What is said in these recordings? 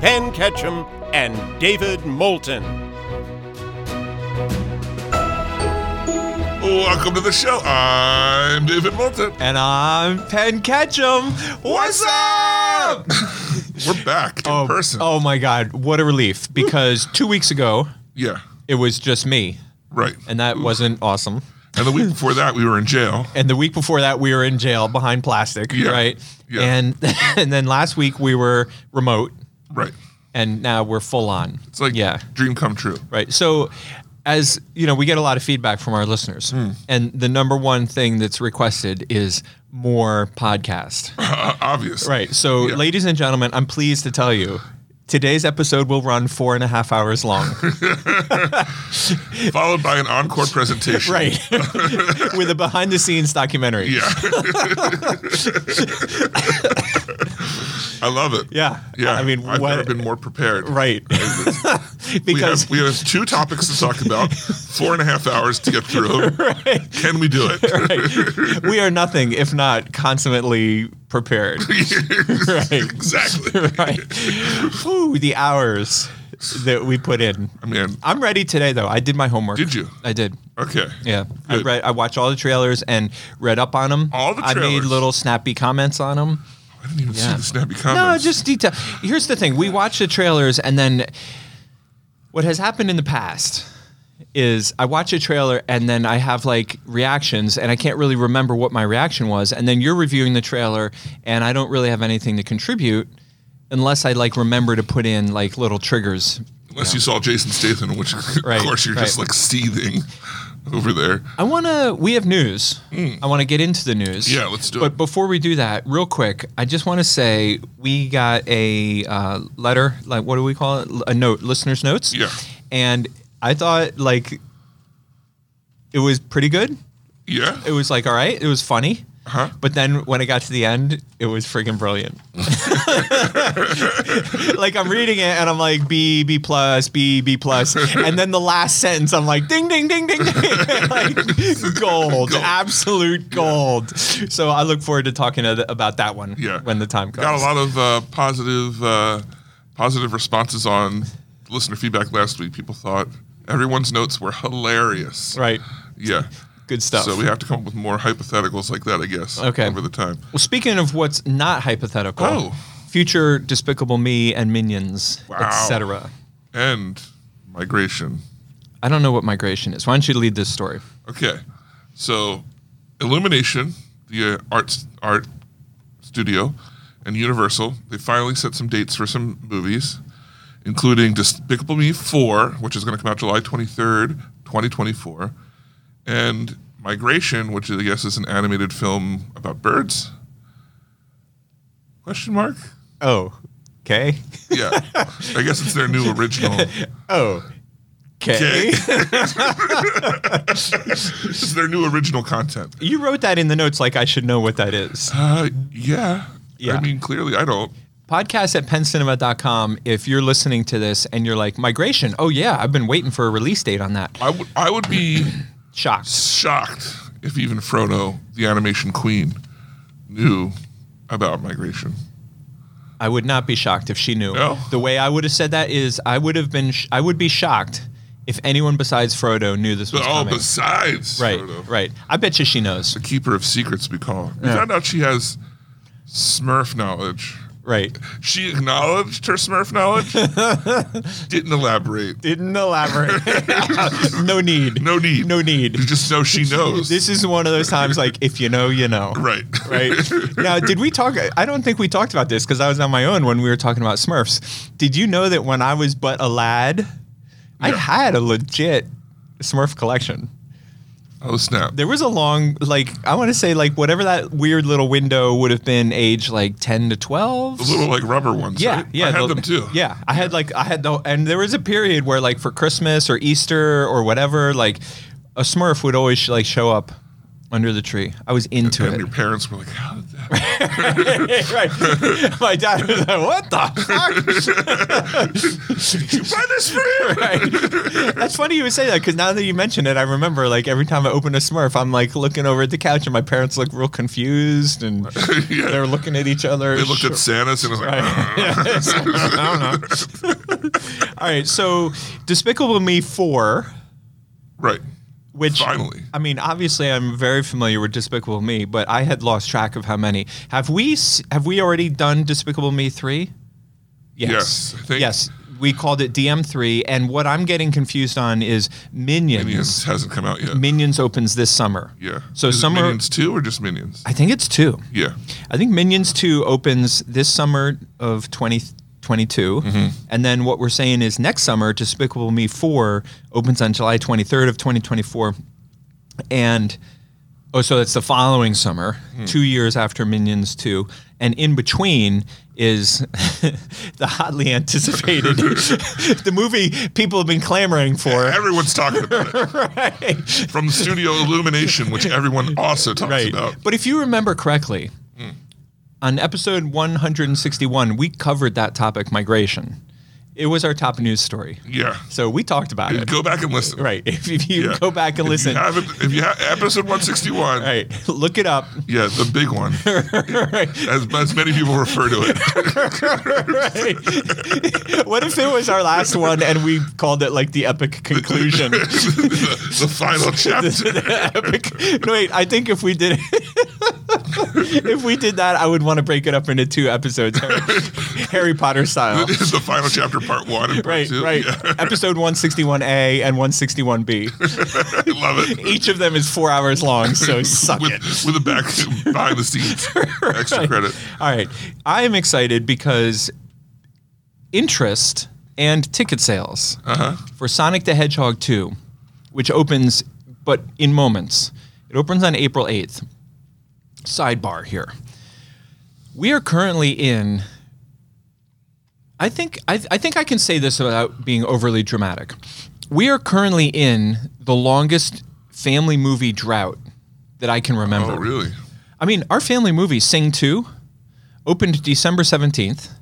Penn Ketchum and David Moulton. Welcome to the show. I'm David Moulton. And I'm Penn Ketchum. What's up? We're back in oh, person. oh my God, what a relief! Because two weeks ago Yeah, it was just me, right. and that wasn't awesome. And the week before that, we were in jail. And the week before that, we were in jail behind plastic, Yeah. right? Yeah. And and then last week we were remote, Right. and now we're full on. It's like yeah, dream come true. right. So. As you know, we get a lot of feedback from our listeners, Hmm. and the number one thing that's requested is more podcast. Obvious. Right. So, Yeah. ladies and gentlemen, I'm pleased to tell you today's episode will run four and a half hours long. Followed by an encore presentation. right. With a behind the scenes documentary. Yeah. I love it. Yeah. Yeah. I mean, I've what- never been more prepared. Right. We because have, we have two topics to talk about, four and a half hours to get through. Right. Can we do it? right, we are nothing if not consummately prepared. right. exactly. Right. Ooh, the hours that we put in. I mean, I'm ready today, though. I did my homework. Did you? I did. okay. Yeah, I read. I watched all the trailers and read up on them. All the trailers. I made little snappy comments on them. I didn't even see Yeah. the snappy No, just detail. Here's the thing: we watch the trailers, and then what has happened in the past is I watch a trailer, and then I have like reactions, and I can't really remember what my reaction was, and then you're reviewing the trailer, and I don't really have anything to contribute unless I like remember to put in like little triggers. Unless you saw Jason Statham, which Right, of course you're just like seething over there. I want to. We have news. I want to get into the news. Yeah, let's do but it. But before we do that, real quick, I just want to say we got a uh, letter. Like, what do we call it? A note, listeners' notes. Yeah. And I thought like it was pretty good. Yeah. It was like all right. It was funny. Huh? But then when it got to the end, it was freaking brilliant. like I'm reading it and I'm like B B plus B B plus, and then the last sentence I'm like ding ding ding ding ding, like gold, Gold. absolute gold. So I look forward to talking to- about that one. Yeah. when the time comes. Got a lot of uh, positive, uh, positive responses on listener feedback last week. People thought everyone's notes were hilarious. Right, Yeah. Good stuff. So we have to come up with more hypotheticals like that, I guess. Okay. Over the time. well, speaking of what's not hypothetical, Oh. future Despicable Me and Minions, Wow. etc. And migration. I don't know what migration is. Why don't you lead this story? Okay. So Illumination, the uh, art art studio, and Universal, they finally set some dates for some movies, including Despicable Me 4, which is going to come out July 23rd, 2024, and Migration, which I guess is an animated film about birds. Question mark? Oh, okay. Yeah. I guess it's their new original. Oh, okay. it's their new original content. You wrote that in the notes like I should know what that is. Uh, yeah. Yeah. I mean, clearly I don't. Podcast at penncinema.com. If you're listening to this and you're like, migration, oh yeah, I've been waiting for a release date on that. I would I would be Shocked. shocked if even Frodo, the animation queen, knew about migration. I would not be shocked if she knew. No? The way I would have said that is I would have been, sh- I would be shocked if anyone besides Frodo knew this was But oh, coming. besides right, Frodo, right. I bet you she knows. the keeper of secrets, we call her. We Yeah. found out she has Smurf knowledge. Right. She acknowledged her Smurf knowledge, didn't elaborate. Didn't elaborate. no need. No need. No need. You just know she knows. This is one of those times like if you know, you know. right. right? now, did we talk? I don't think we talked about this because I was on my own when we were talking about Smurfs. Did you know that when I was but a lad, I had a legit Smurf collection? Oh snap! There was a long, like, I want to say, like, whatever that weird little window would have been age like 10 to 12. The little like rubber ones. Yeah, right? yeah. I had the- them too. Yeah, I had like I had the and there was a period where like for Christmas or Easter or whatever, like a Smurf would always like show up under the tree. I was into And it. your parents were like, "How did that?" right. My dad was like, "What the fuck?" you buy this for him? right. That's funny you would say that because now that you mention it, I remember like every time I open a Smurf, I'm like looking over at the couch and my parents look real confused and Yeah. they're looking at each other. They looked at Santa's and was uh. like, I don't know. All right, so Despicable Me four. right. Which Finally. I mean, obviously, I'm very familiar with Despicable Me, but I had lost track of how many. Have we have we already done Despicable Me three? Yes, I think- yes, we called it DM three, and what I'm getting confused on is Minions. Minions hasn't come out yet. Minions opens this summer. yeah. So Is summer. Minions two or just Minions? I think it's two. yeah. I think Minions 2 opens this summer of 2022. Mm-hmm. And then what we're saying is next summer, Despicable Me 4 opens on July 23rd of 2024. And oh, so it's the following summer, hmm. two years after Minions 2. And in between is the hotly anticipated, the movie people have been clamoring for. Everyone's talking about it. right. From Studio Illumination, which everyone also talks right. about. But if you remember correctly, hmm. On episode 161, we covered that topic migration. It was our top news story. Yeah. So we talked about it. Go back and listen. Right. If, if you Yeah. go back and If listen, you haven't, if you have episode 161, right, look it up. yeah, the big one, as, as many people refer to it. Right. what if it was our last one and we called it like the epic conclusion? the, the final chapter. the epic. No, wait. I think if we did, if we did that, I would want to break it up into two episodes, Harry, Harry Potter style. the final chapter, part one and part Right, two. right. Yeah. Episode 161A and 161B. I love it. Each of them is four hours long, so suck with, it. with the back behind the scenes extra credit. All right. I am excited because interest and ticket sales uh-huh. for Sonic the Hedgehog 2, which opens, but in moments, it opens on April 8th. Sidebar here. We are currently in. I think I, I think I can say this without being overly dramatic. We are currently in the longest family movie drought that I can remember. Oh, really? I mean, our family movie, Sing 2, opened December 17th.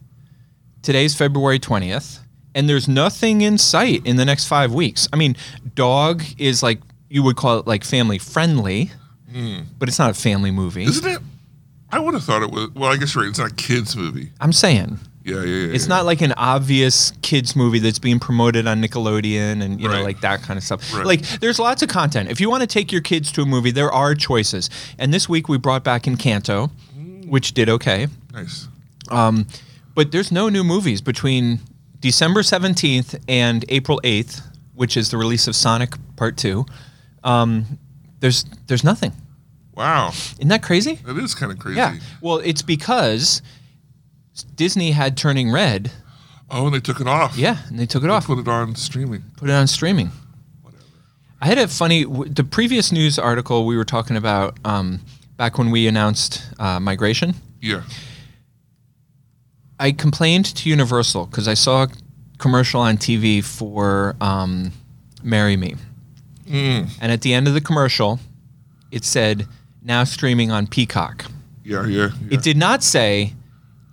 Today's February 20th. And there's nothing in sight in the next five weeks. I mean, Dog is like, you would call it like family friendly, hmm. but it's not a family movie. Isn't it? I would have thought it was. Well, I guess you're right. It's not a kids' movie. I'm saying. Yeah, yeah, yeah. It's yeah. not like an obvious kids movie that's being promoted on Nickelodeon and you know like that kind of stuff. Right. Like there's lots of content. If you want to take your kids to a movie, there are choices. And this week we brought back Encanto, which did okay. nice. Um, but there's no new movies between December 17th and April 8th, which is the release of Sonic Part 2. Um, there's there's nothing. Wow, Isn't that crazy? that is kind of crazy. Yeah. Well, it's because Disney had Turning Red. Oh, and they took it off. Yeah, and they took it off. Put it on streaming. put it on streaming. Whatever. I had a funny. w- The previous news article we were talking about um, back when we announced uh, migration. Yeah. I complained to Universal because I saw a commercial on TV for um, "Marry Me," and at the end of the commercial, it said "Now streaming on Peacock." Yeah, yeah. yeah. It did not say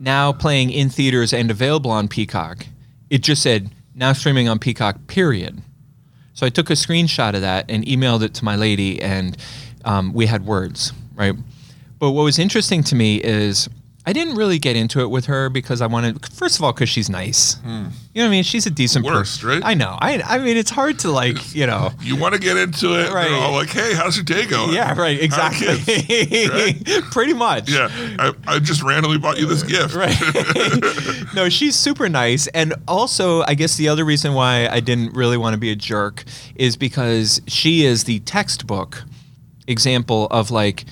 "Now playing in theaters and available on Peacock." It just said "Now streaming on Peacock." Period. So I took a screenshot of that and emailed it to my lady, and um, we had words, right? But what was interesting to me is I didn't really get into it with her because I wanted, first of all, because she's nice. Hmm. You know what I mean? She's a decent person. right? I know. I, I mean, it's hard to like, you know. You want to get into it? Right. All like, "Hey, how's your day going?" Yeah, right. Exactly. kids? Pretty much. Yeah, I, I just randomly bought you this gift. Right. no, she's super nice. And also, I guess the other reason why I didn't really want to be a jerk is because she is the textbook example of like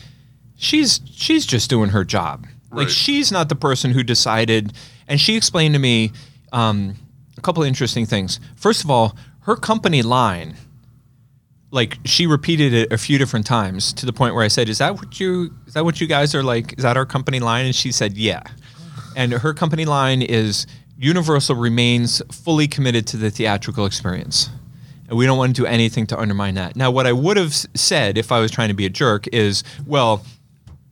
she's she's just doing her job. Like Right. she's not the person who decided and she explained to me um, a couple of interesting things. First of all, her company line like she repeated it a few different times to the point where I said, "Is that what you? Is that what you guys are like? Is that our company line?" And she said, "Yeah." And her company line is Universal remains fully committed to the theatrical experience. And we don't want to do anything to undermine that. Now, what I would have said if I was trying to be a jerk is, well,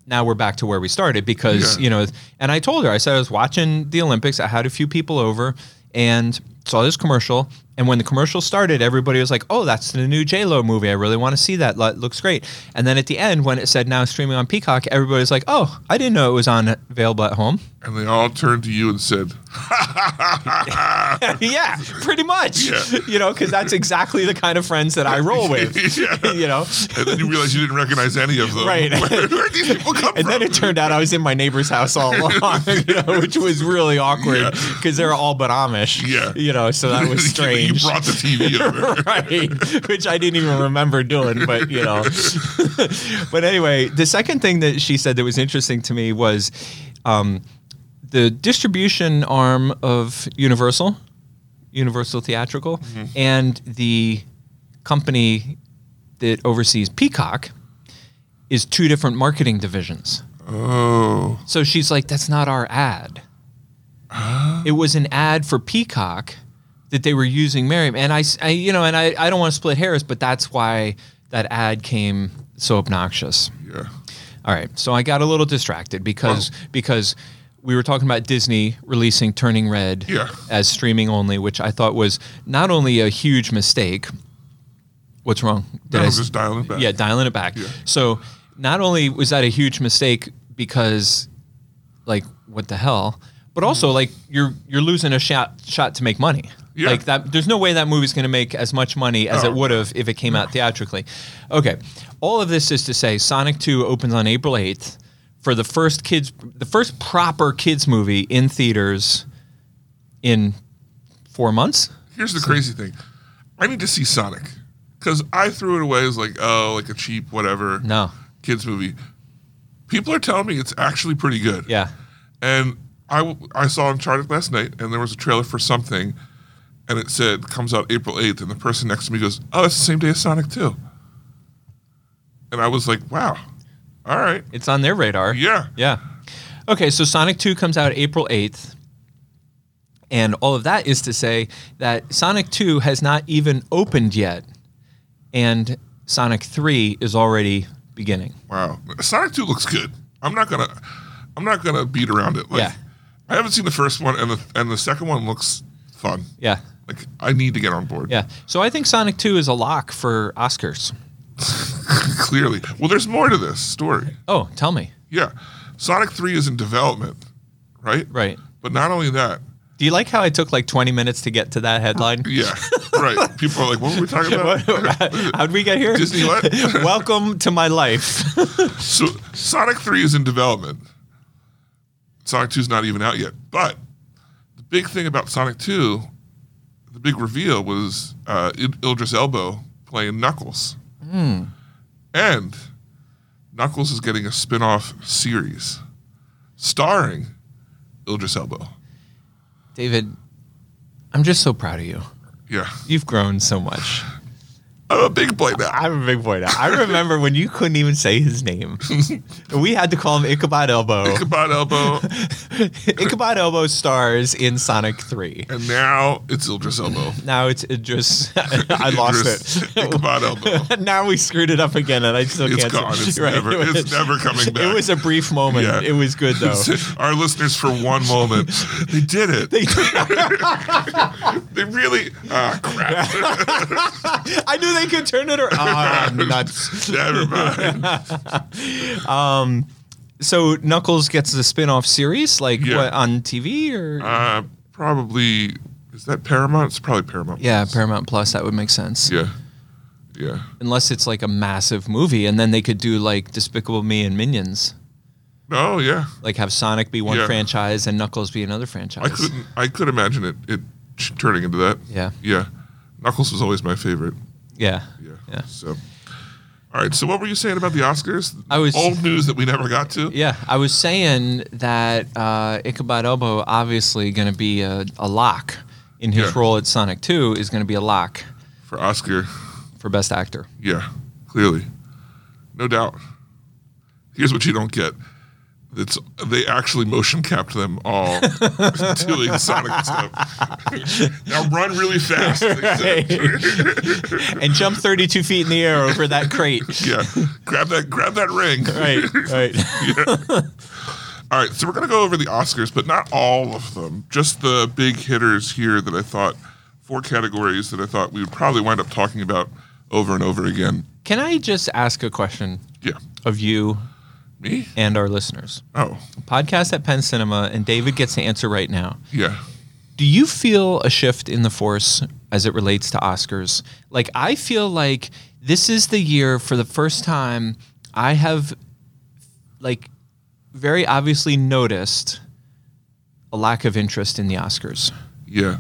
now we're back to where we started because Yeah. you know and i told her i said i was watching the olympics i had a few people over and saw this commercial and when the commercial started everybody was like oh that's the new j-lo movie i really want to see that Lo- looks great and then at the end when it said now streaming on peacock everybody was like oh i didn't know it was on available at home And they all turned to you and said, yeah pretty much Yeah. you know because that's exactly the kind of friends that i roll with Yeah. you know and then you realize you didn't recognize any of them. Right. Where, where these people come And from? then it turned out I was in my neighbor's house all along, you know, which was really awkward because they're all but Amish. Yeah. You know, so that was strange. You brought the TV over. right. Which I didn't even remember doing, but you know. but anyway, the second thing that she said that was interesting to me was um, the distribution arm of Universal, Universal Theatrical, and the company that oversees Peacock is two different marketing divisions. Oh, So she's like, that's not our ad. It was an ad for Peacock that they were using Marry Me. And I, I- you know, and I, I don't want to split hairs, but that's why that ad came so obnoxious. yeah. All right. So I got a little distracted because because we were talking about Disney releasing Turning Red Yeah. as streaming only, which I thought was not only a huge mistake. What's wrong? Did No, I just dialing it back. Yeah, dialing it back. Yeah. So not only was that a huge mistake because, like, what the hell, but also mm-hmm. like you're you're losing a shot shot to make money. Yeah. Like that, there's no way that movie's going to make as much money as No. it would have if it came out theatrically. Okay, all of this is to say, Sonic Two opens on April 8th for the first kids, the first proper kids movie in theaters in four months. Here's the crazy thing. I need to see Sonic because I threw it away as like, oh, like a cheap whatever No, kids movie. People are telling me it's actually pretty good. yeah, And I, I saw Uncharted last night, and there was a trailer for something, and it said comes out April 8th, and the person next to me goes, "Oh, it's the same day as Sonic 2." And I was like, "Wow, all right, it's on their radar. yeah, Yeah. Okay, so Sonic 2 comes out April 8th. And all of that is to say that Sonic 2 has not even opened yet. And Sonic 3 is already beginning. wow." Sonic 2 looks good. I'm not gonna, I'm not gonna beat around it. Like, Yeah. I haven't seen the first one, and the and the second one looks fun. Yeah. Like I need to get on board. Yeah. So I think Sonic 2 is a lock for Oscars. Clearly, well, there's more to this story. Oh, tell me. Yeah, Sonic 3 is in development, right? Right. But not only that, Do you like how I took like 20 minutes to get to that headline? Yeah, right. People are like, "What were we talking about?" How'd we get here? Disney what? Welcome to my life. so Sonic Three is in development. Sonic Two is not even out yet. But the big thing about Sonic Two, the big reveal was uh, Il- Idris Elba playing Knuckles, and Knuckles is getting a spin-off series starring Idris Elbow. David, I'm just so proud of you. Yeah, You've grown so much. I'm a big boy now. I'm a big boy now. I remember when you couldn't even say his name. we had to call him Ichabod Elbow. Ichabod Elbow, Ichabod Elbow stars in Sonic 3. and now it's Idris Elba. Now it's it just I lost Idris it. Ichabod Elbow. now we screwed it up again, and I still It's can't. gone. It's never- it it's never coming back. It was a brief moment. Yeah. It was good though. Our listeners, for one moment, they did it. They, really. Ah, crap. I knew they could turn it around. Ah, nuts. Never mind. So Knuckles gets the spin-off series, like Yeah. what on TV or Uh, probably. Is that Paramount? It's probably Paramount. yeah, Paramount Plus. That would make sense. Yeah. Yeah. Unless it's like a massive movie, and then they could do like Despicable Me and Minions, Oh yeah. like have Sonic be one Yeah. franchise and Knuckles be another franchise. I couldn't. I could imagine it. It turning into that. Yeah. Yeah. Knuckles was always my favorite. Yeah. Yeah. Yeah. So. All right. So what were you saying about the Oscars? I was- old news that we never got to. Yeah, I was saying that uh, Ichabod Elbow obviously going to be a, a lock in his Yeah. role at Sonic Two is going to be a lock. For Oscar. for Best Actor. Yeah, clearly, no doubt. Here's what you don't get: it's they actually motion capped them all doing Sonic stuff. now run really fast. and jump 32 feet in the air over that crate. yeah, grab that, grab that ring. Right, right. All right, so we're gonna go over the Oscars, but not all of them. Just the big hitters here that I thought four categories that I thought we would probably wind up talking about over and over again. Can I just ask a question Yeah, of you me. and our listeners? Oh, Podcast at Penn Cinema, and David gets to answer right now. yeah. Do you feel a shift in the force as it relates to Oscars? Like, I feel like this is the year for the first time I have, like, very obviously noticed a lack of interest in the Oscars. Yeah.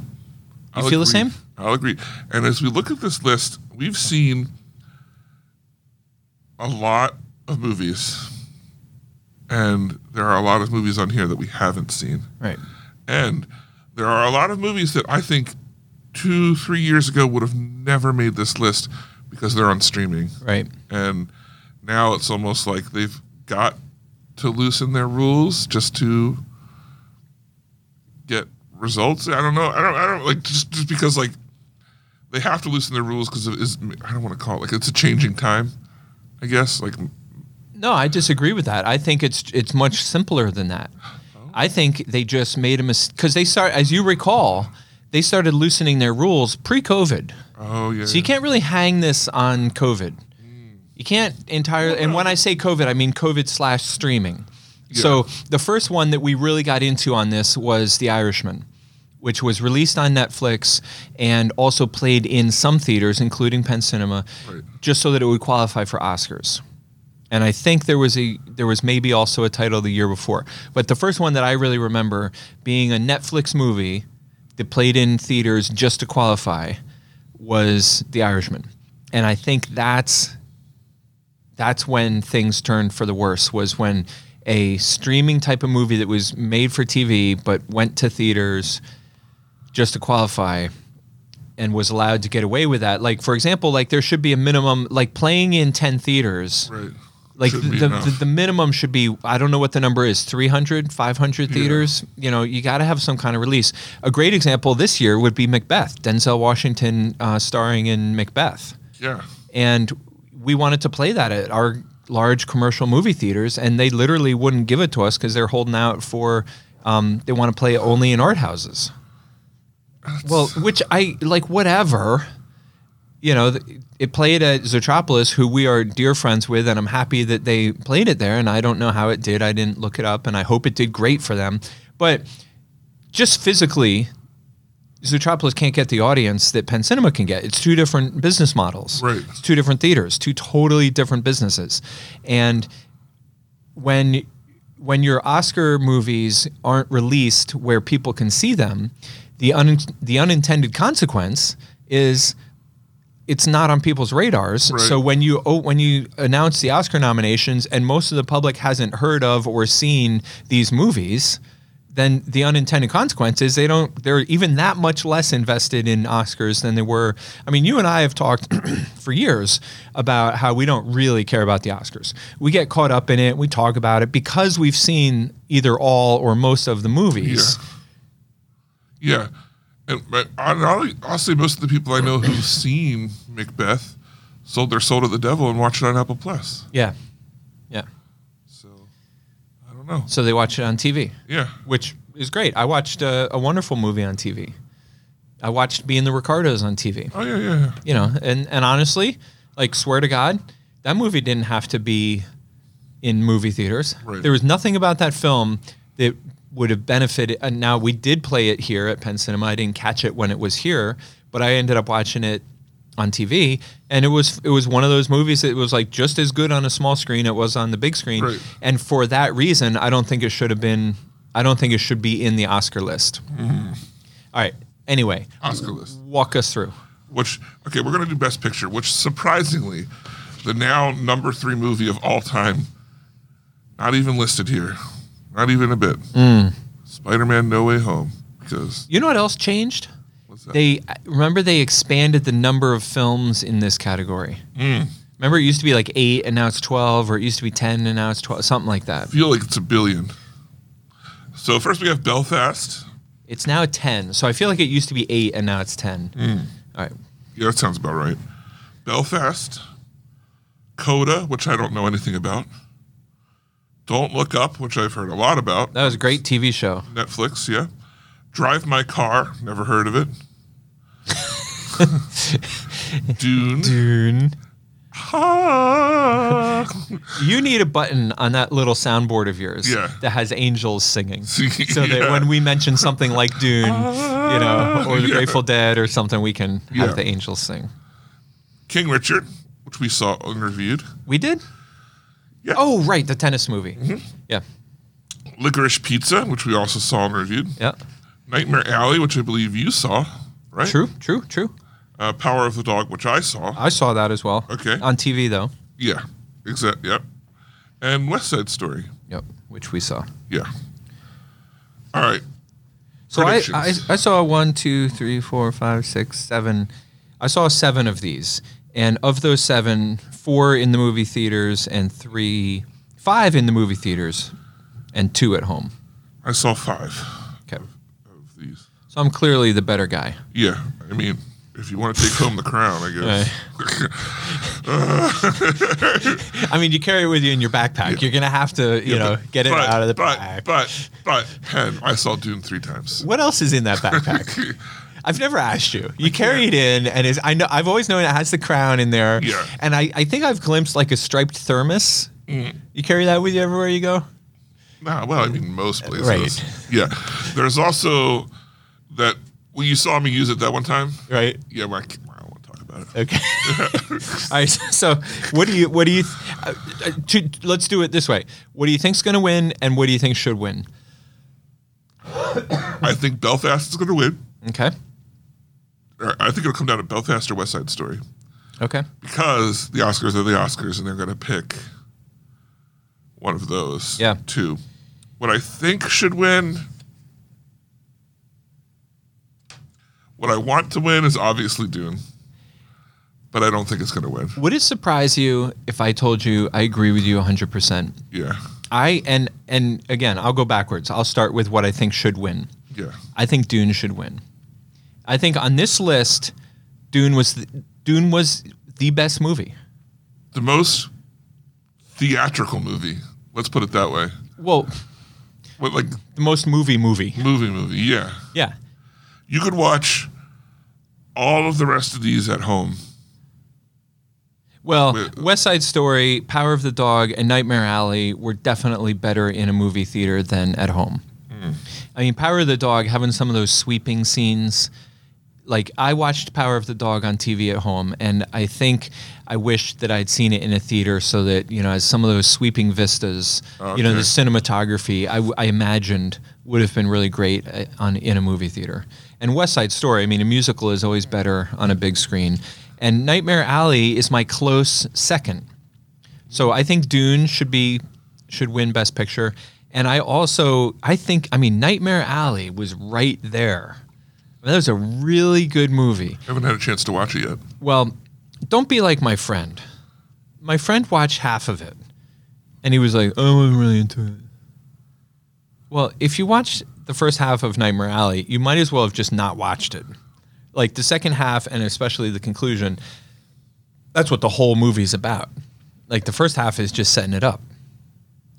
You feel the same? I'll agree. And as we look at this list, we've seen a lot of movies. And there are a lot of movies on here that we haven't seen. Right. And there are a lot of movies that I think two, three years ago would have never made this list because they're on streaming. Right. And now it's almost like they've got to loosen their rules just to get results. I don't know. I don't. I don't like just just because like they have to loosen their rules because it is. I don't want to call it like it's a changing time. I guess like No, I disagree with that. I think it's it's much simpler than that. I think they just made a mistake because they start, as you recall, they started loosening their rules pre-COVID. oh yeah. So you can't really hang this on COVID. Hmm. You can't entirely. And when I say COVID, I mean COVID slash streaming. So the first one that we really got into on this was The Irishman, which was released on Netflix and also played in some theaters, including Penn Cinema, Right. just so that it would qualify for Oscars. And I think there was a there was maybe also a title the year before, but the first one that I really remember being a Netflix movie that played in theaters just to qualify was The Irishman, and I think that's that's when things turned for the worse. Was when a streaming type of movie that was made for TV but went to theaters just to qualify and was allowed to get away with that. Like for example, like there should be a minimum like playing in 10 theaters. right. Like the, the, the, minimum should be I don't know what the number is 300 500 theaters? You know you got to have some kind of release. A great example this year would be Macbeth Denzel Washington uh, starring in Macbeth. Yeah. and we wanted to play that at our large commercial movie theaters and they literally wouldn't give it to us because they're holding out for um, they want to play it only in art houses. Well which i like whatever you know it played at Zoetropolis, who we are dear friends with, and I'm happy that they played it there. And I don't know how it did. I didn't look it up, and I hope it did great for them. But just physically, Zoetropolis can't get the audience that Penn Cinema can get. It's two different business models. Right. It's two different theaters, two totally different businesses. And when when your Oscar movies aren't released where people can see them, the un, the unintended consequence is it's not on people's radars. Right. So when you oh, when you announce the Oscar nominations and most of the public hasn't heard of or seen these movies, then the unintended consequence is they don't they're even that much less invested in Oscars than they were. I mean, you and I have talked for years about how we don't really care about the Oscars. We get caught up in it, we talk about it because we've seen either all or most of the movies. Yeah. And honestly, most of the people I know who've seen Macbeth sold their soul to the devil and watched it on Apple Plus. Yeah. Yeah. So I don't know. So they watch it on TV. Yeah. which is great. I watched a, a wonderful movie on TV. I watched Being the Ricardos on TV. Oh yeah, yeah, yeah. You know, and and honestly, like swear to God, that movie didn't have to be in movie theaters. Right. There was nothing about that film that would have benefited. And now we did play it here at Penn Cinema. I didn't catch it when it was here, but I ended up watching it on TV, and it was it was one of those movies that was like just as good on a small screen it was on the big screen, Right. and for that reason, I don't think it should have been. I don't think it should be in the Oscar list. Mm-hmm. All right. Anyway, Oscar list. walk us through. Which okay, we're gonna do Best Picture, which surprisingly, the now number three movie of all time, not even listed here, not even a bit. Mm. Spider-Man: No Way Home, because You know what else changed? What's that? They remember they expanded the number of films in this category. Mm. Remember, it used to be like eight, and now it's twelve, or it used to be ten, and now it's twelve, something like that. I feel like it's a billion. So first we have Belfast. It's now ten, so I feel like it used to be eight, and now it's ten. Mm. All right, Yeah, that sounds about right. Belfast, Coda, which I don't know anything about. Don't Look Up, which I've heard a lot about. that was a great TV show. Netflix, yeah. Drive My Car, never heard of it. Dune. Dune. Ah. You need a button on that little soundboard of yours Yeah. that has angels singing, so that when we mention something like Dune, you know, or the Yeah. Grateful Dead or something, we can have Yeah. the angels sing. King Richard, which we saw and reviewed. We did. Yeah. Oh, right, the tennis movie. Yeah, Licorice Pizza, which we also saw and reviewed. yeah. Nightmare Alley, which I believe you saw, right? True, true, true. Uh, Power of the Dog, which I saw. I saw that as well. Okay. On TV though. Yeah, exact. Yep. And West Side Story. Yep, which we saw. Yeah. All right. So I, I I saw one, two, three, four, five, six, seven. I saw seven of these, and of those seven, four in the movie theaters and three, five in the movie theaters, and two at home. I saw five Okay. of these. So I'm clearly the better guy. Yeah. I mean, if you want to take home the crown, I guess. I mean, you carry it with you in your backpack. You're gonna have to, you know, But- get it but- out of the but, back. But, but, Penn, I saw Dune three times. What else is in that backpack? I've never asked you. You carry it in, and is I know I've always known it has the crown in there. Yeah. And I, I think I've glimpsed like a striped thermos. You carry that with you everywhere you go. Nah, well, I mean, most places. Right. Yeah. There's also that, well, you saw me use it that one time. Right. Yeah, well, I I don't want to talk about it. Okay. All right. So, what do you what do you uh, uh, to, let's do it this way. What do you think's going to win, and what do you think should win? I think Belfast is going to win. Okay. I think it'll come down to Belfast or West Side Story Okay. because the Oscars are the Oscars and they're going to pick one of those. Yeah. Two. What I think should win. What I want to win is obviously Dune, but I don't think it's going to win. Would it surprise you if I told you I agree with you 100? percent Yeah. I and and again, I'll go backwards. I'll start with what I think should win. Yeah. I think Dune should win. I think on this list, Dune was the, Dune was the best movie. The most theatrical movie. Let's put it that way. Well, What, like the most movie movie. movie movie. Yeah. Yeah. You could watch all of the rest of these at home. Well, Wait. West Side Story, Power of the Dog, and Nightmare Alley were definitely better in a movie theater than at home. Hmm. I mean, Power of the Dog having some of those sweeping scenes. Like I watched Power of the Dog on TV at home, and I think I wish that I'd seen it in a theater so that you know, as some of those sweeping vistas, you know, the Okay. cinematography I, imagined would have been really great uh, on in a movie theater. And West Side Story, I mean, a musical is always better on a big screen. And Nightmare Alley is my close second. So I think Dune should be should win Best Picture. And I also I think I mean Nightmare Alley was right there. That was a really good movie. I haven't had a chance to watch it yet. Well, don't be like my friend. My friend watched half of it, and he was like, "Oh, I wasn't really into it." Well, if you watch the first half of Nightmare Alley, you might as well have just not watched it. Like the second half, and especially the conclusion, that's what the whole movie's about. Like the first half is just setting it up.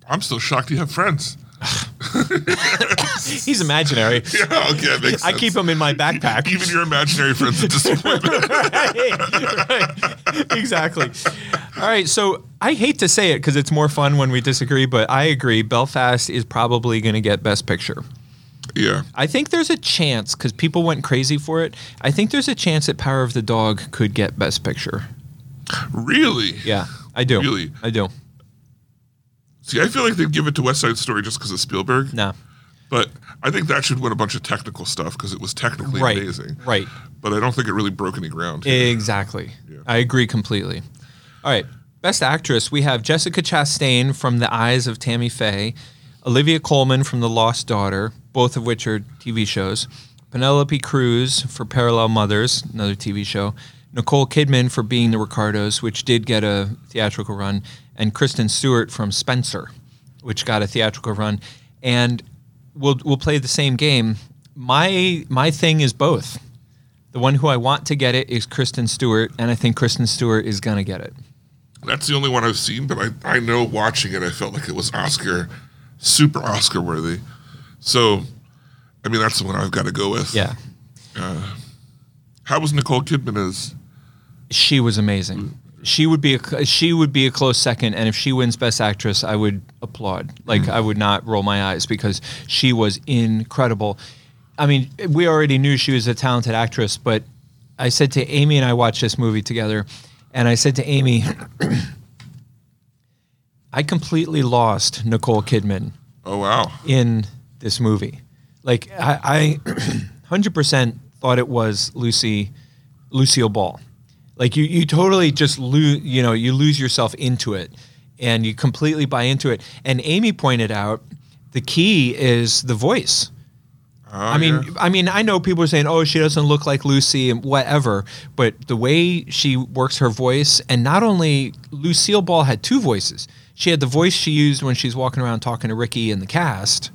I'm still shocked you have friends. He's imaginary. Yeah, okay, that makes I keep him in my backpack. Even your imaginary friends are disappointment. right. Exactly. All right. So I hate to say it because it's more fun when we disagree, but I agree. Belfast is probably going to get Best Picture. yeah. I think there's a chance because people went crazy for it. I think there's a chance that Power of the Dog could get Best Picture. Really? Yeah, I do. Really? I do. See, I feel like they'd give it to West Side Story just because of Spielberg. No. But I think that should win a bunch of technical stuff because it was technically Right. amazing. Right. But I don't think it really broke any ground. Exactly. Yeah. I agree completely. All right. Best actress, we have Jessica Chastain from The Eyes of Tammy Faye, Olivia Colman from The Lost Daughter, both of which are TV shows, Penelope Cruz for Parallel Mothers, another TV show. Nicole Kidman for Being the Ricardos, which did get a theatrical run, and Kristen Stewart from Spencer, which got a theatrical run. And we'll we'll play the same game. My my thing is both. The one who I want to get it is Kristen Stewart, and I think Kristen Stewart is gonna get it. That's the only one I've seen, but I, I know watching it, I felt like it was Oscar, super Oscar worthy. So, I mean, that's the one I've got to go with. Yeah. Uh, how was Nicole Kidman as? She was amazing. Mm. She would be a she would be a close second, and if she wins Best Actress, I would applaud. Like mm. I would not roll my eyes because she was incredible. I mean, we already knew she was a talented actress, but I said to Amy and I watched this movie together, and I said to Amy, I completely lost Nicole Kidman Oh wow, in this movie. Like I, I 100% thought it was Lucy, Lucille Ball. Like you, you totally just lose, you know, you lose yourself into it, and you completely buy into it. And Amy pointed out the key is the voice. Oh, I mean, yeah. I mean, I know people are saying, "Oh, she doesn't look like Lucy and whatever," but the way she works her voice, and not only Lucille Ball had two voices. She had the voice she used when she's walking around talking to Ricky and the cast,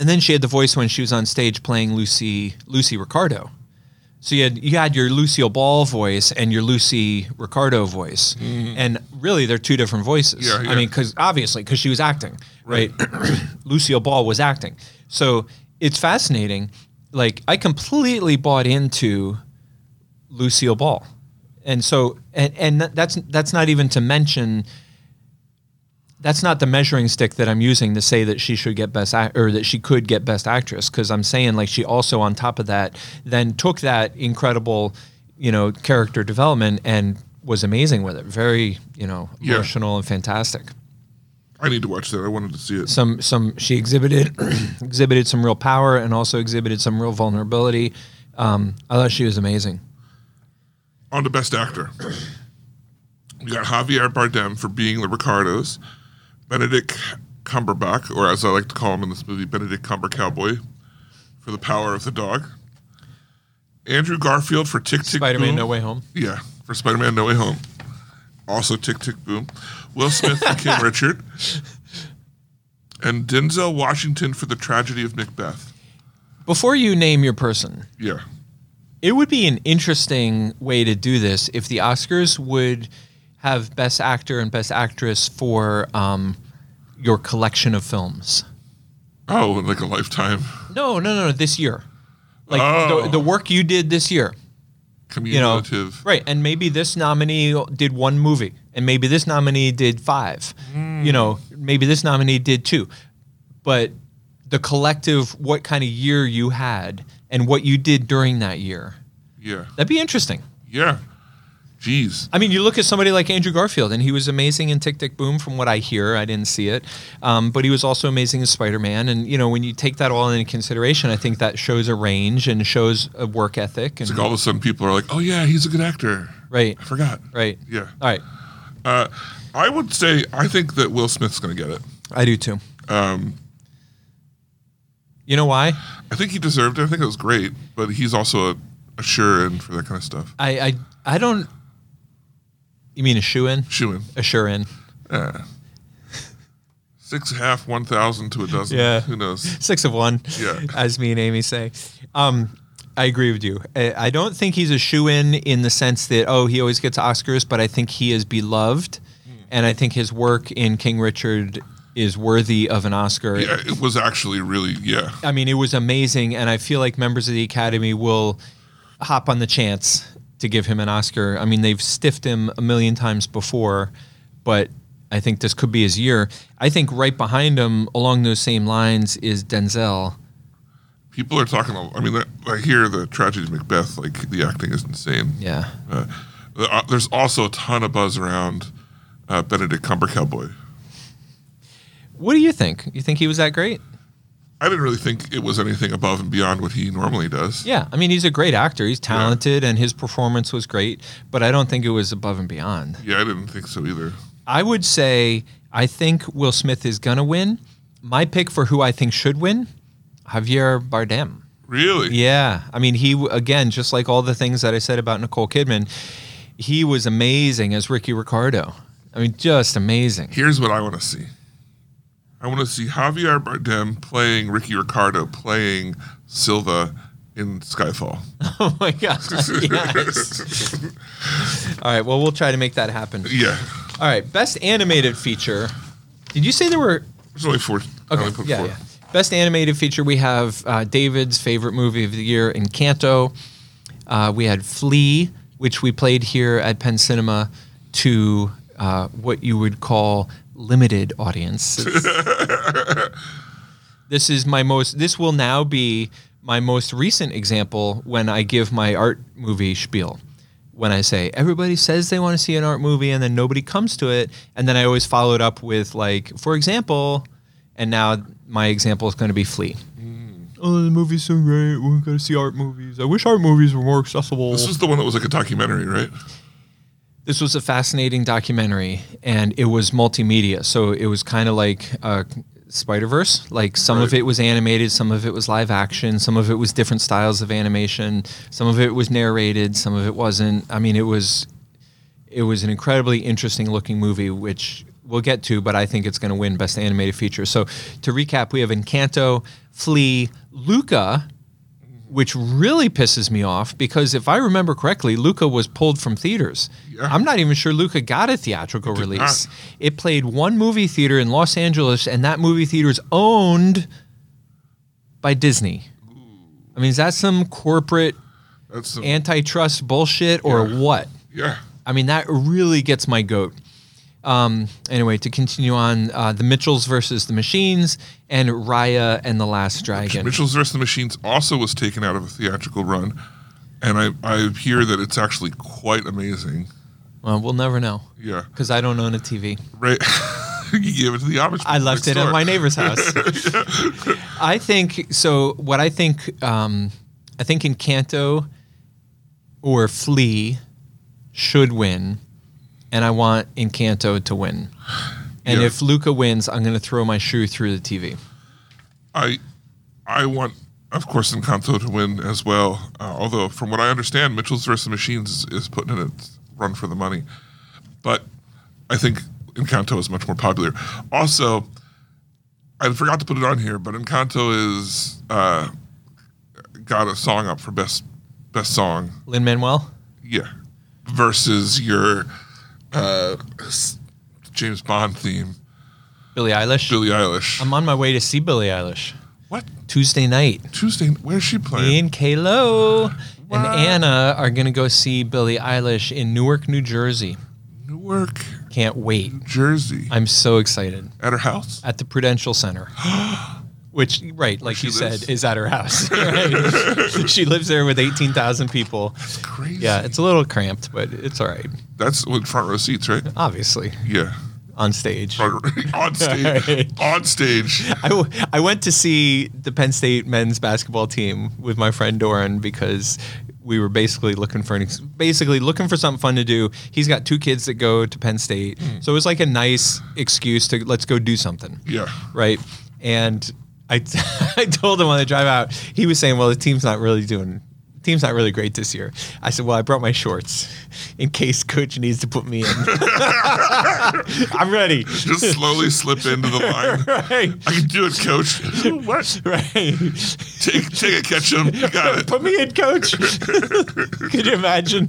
and then she had the voice when she was on stage playing Lucy Lucy Ricardo. So you had you had your Lucille Ball voice and your Lucy Ricardo voice, and really they're two different voices. Mm-hmm. Yeah, I mean, because obviously because she was acting, right? Lucille Ball was acting, so it's fascinating. Like I completely bought into Lucille Ball, and so and and that's that's not even to mention that's not the measuring stick that I'm using to say that she should get best act- or that she could get best actress because I'm saying like she also on top of that then took that incredible you know character development and was amazing with it very you know Yeah. emotional and fantastic I need to watch that. I wanted to see it. some some she exhibited exhibited some real power and also exhibited some real vulnerability um, I thought she was amazing On to Best Actor. We got Javier Bardem for being the Ricardos, Benedict Cumberbatch, or as I like to call him in this movie, Benedict Cumber Cowboy, for the power of the dog. Andrew Garfield for Tick Tick Spider-Man Boom. No Way Home Yeah, for Spider Man No Way Home. Also Tick Tick Boom. Will Smith for King Richard. And Denzel Washington for the tragedy of Macbeth. before you name your person Yeah. It would be an interesting way to do this if the Oscars would have Best Actor and Best Actress for um, your collection of films. Oh, like a lifetime No, no, no, no this year. Like Oh. the, the work you did this year, you know, cumulative. right? And maybe this nominee did one movie, and maybe this nominee did five. You know, maybe this nominee did two, but the collective, what kind of year you had, and what you did during that year, Yeah. that'd be interesting. Yeah. Jeez. I mean, you look at somebody like Andrew Garfield, and he was amazing in Tick Tick Boom, from what I hear. I didn't see it, um, but he was also amazing as Spider Man. And you know, when you take that all into consideration, I think that shows a range and shows a work ethic. And It's like all of a sudden people are like, oh, yeah, he's a good actor. right, I forgot. right, Yeah. All right, Uh, I would say, I think that Will Smith's going to get it. I do too. Um, You know why? I think he deserved it. I think it was great, but he's also a, a sure in for that kind of stuff. I I, I don't. You mean a shoe in? Shoe in. A sure in. Six half, one thousand to a dozen. Yeah. Who knows? Six of one, Yeah. as me and Amy say. Um, I agree with you. I I don't think he's a shoe in in the sense that oh he always gets Oscars, but I think he is beloved, and I think his work in King Richard is worthy of an Oscar. Yeah, it was actually really, yeah. I mean, it was amazing, and I feel like members of the Academy will hop on the chance to give him an Oscar. I mean, they've stiffed him a million times before, but I think this could be his year. I think right behind him, along those same lines, is Denzel. People are talking. I mean, I hear the tragedy of Macbeth. Like the acting is insane. Yeah. Uh, uh, there's also a ton of buzz around uh, Benedict Cumbercowboy. What do you think? You think he was that great? I didn't really think it was anything above and beyond what he normally does. Yeah, I mean, he's a great actor. He's talented, and his performance was great. But I don't think it was above and beyond. Yeah, I didn't think so either. I would say I think Will Smith is gonna win. My pick for who I think should win, Javier Bardem. Really? Yeah, I mean, he again, just like all the things that I said about Nicole Kidman, he was amazing as Ricky Ricardo. I mean, just amazing. Here's what I want to see. I want to see Javier Bardem playing Ricky Ricardo playing Silva in Skyfall. Oh my god! Yes. all right, well, we'll try to make that happen. Yeah. All right, best animated feature. Did you say there were? There's only four. Okay, only put yeah, four. yeah. Best animated feature. We have uh, David's favorite movie of the year, Encanto. Uh, we had Flee, which we played here at Penn Cinema to uh, what you would call limited audience. this is my most. This will now be my most recent example when I give my art movie spiel. When I say everybody says they want to see an art movie and then nobody comes to it, and then I always follow it up with like, for example, and now my example is going to be Flee. Mm. Oh, the movie's so great. We're going to see art movies. I wish art movies were more accessible. This is the one that was like a documentary, right? This was a fascinating documentary, and it was multimedia. So it was kind of like uh, Spider Verse. Like some of it was animated, some of it was live action, some of it was different styles of animation, some of it was narrated, some of it wasn't. I mean, it was it was an incredibly interesting looking movie, which we'll get to, but I think it's going to win Best Animated Feature. So to recap, we have Encanto, Flee, Luca, which really pisses me off because if I remember correctly, Luca was pulled from theaters. Yeah. I'm not even sure Luca got a theatrical did release. not. It played one movie theater in Los Angeles, and that movie theater is owned by Disney. I mean, is that some corporate some, antitrust bullshit or Yeah. what? yeah. I mean, that really gets my goat. Um, anyway, to continue on, uh, the Mitchells versus the Machines and Raya and the Last Dragon. Mitchell's versus the Machines also was taken out of a theatrical run, and I I hear that it's actually quite amazing. Well, we'll never know Yeah. because I don't own a TV. Right. you gave it to the Amish. I left it at my neighbor's house. I think so. What I think, um, I think Encanto or Flee should win, and I want Encanto to win. And Yeah. if Luca wins, I'm going to throw my shoe through the TV. I I want, of course, Encanto to win as well. Uh, although, from what I understand, Mitchell's the Machines is, is putting in its run for the money. But I think Encanto is much more popular. Also, I forgot to put it on here, but Encanto is uh, got a song up for best best song. Lin Manuel. Yeah, versus your uh, James Bond theme, Billie Eilish. Billie Eilish. I'm on my way to see Billie Eilish what Tuesday night. Tuesday? Where's she Me playing? and Kaylo and Anna are going to go see Billie Eilish in Newark, New Jersey. Newark, Can't wait. Jersey. I'm so excited. At her house. At the Prudential Center. Which, right, like you lives? said, is at her house. Right? she lives there with 18,000 people. It's crazy. Yeah, it's a little cramped, but it's all right. that's with front row seats, right? Obviously, Yeah. on stage. On stage. Right. on stage. I, w- I went to see the Penn State men's basketball team with my friend Doran because we were basically looking for an ex- basically looking for something fun to do. He's got two kids that go to Penn State, hmm. so it was like a nice excuse to let's go do something. Yeah. right? And I, I told him on the drive out, he was saying, well, the team's not really doing, the team's not really great this year. I said, well, I brought my shorts in case coach needs to put me in. I'm ready. Just slowly slip into the line. right, I can do it, coach. what? right. Take, take it, catch him. You got it. Put me in, coach. Could you imagine?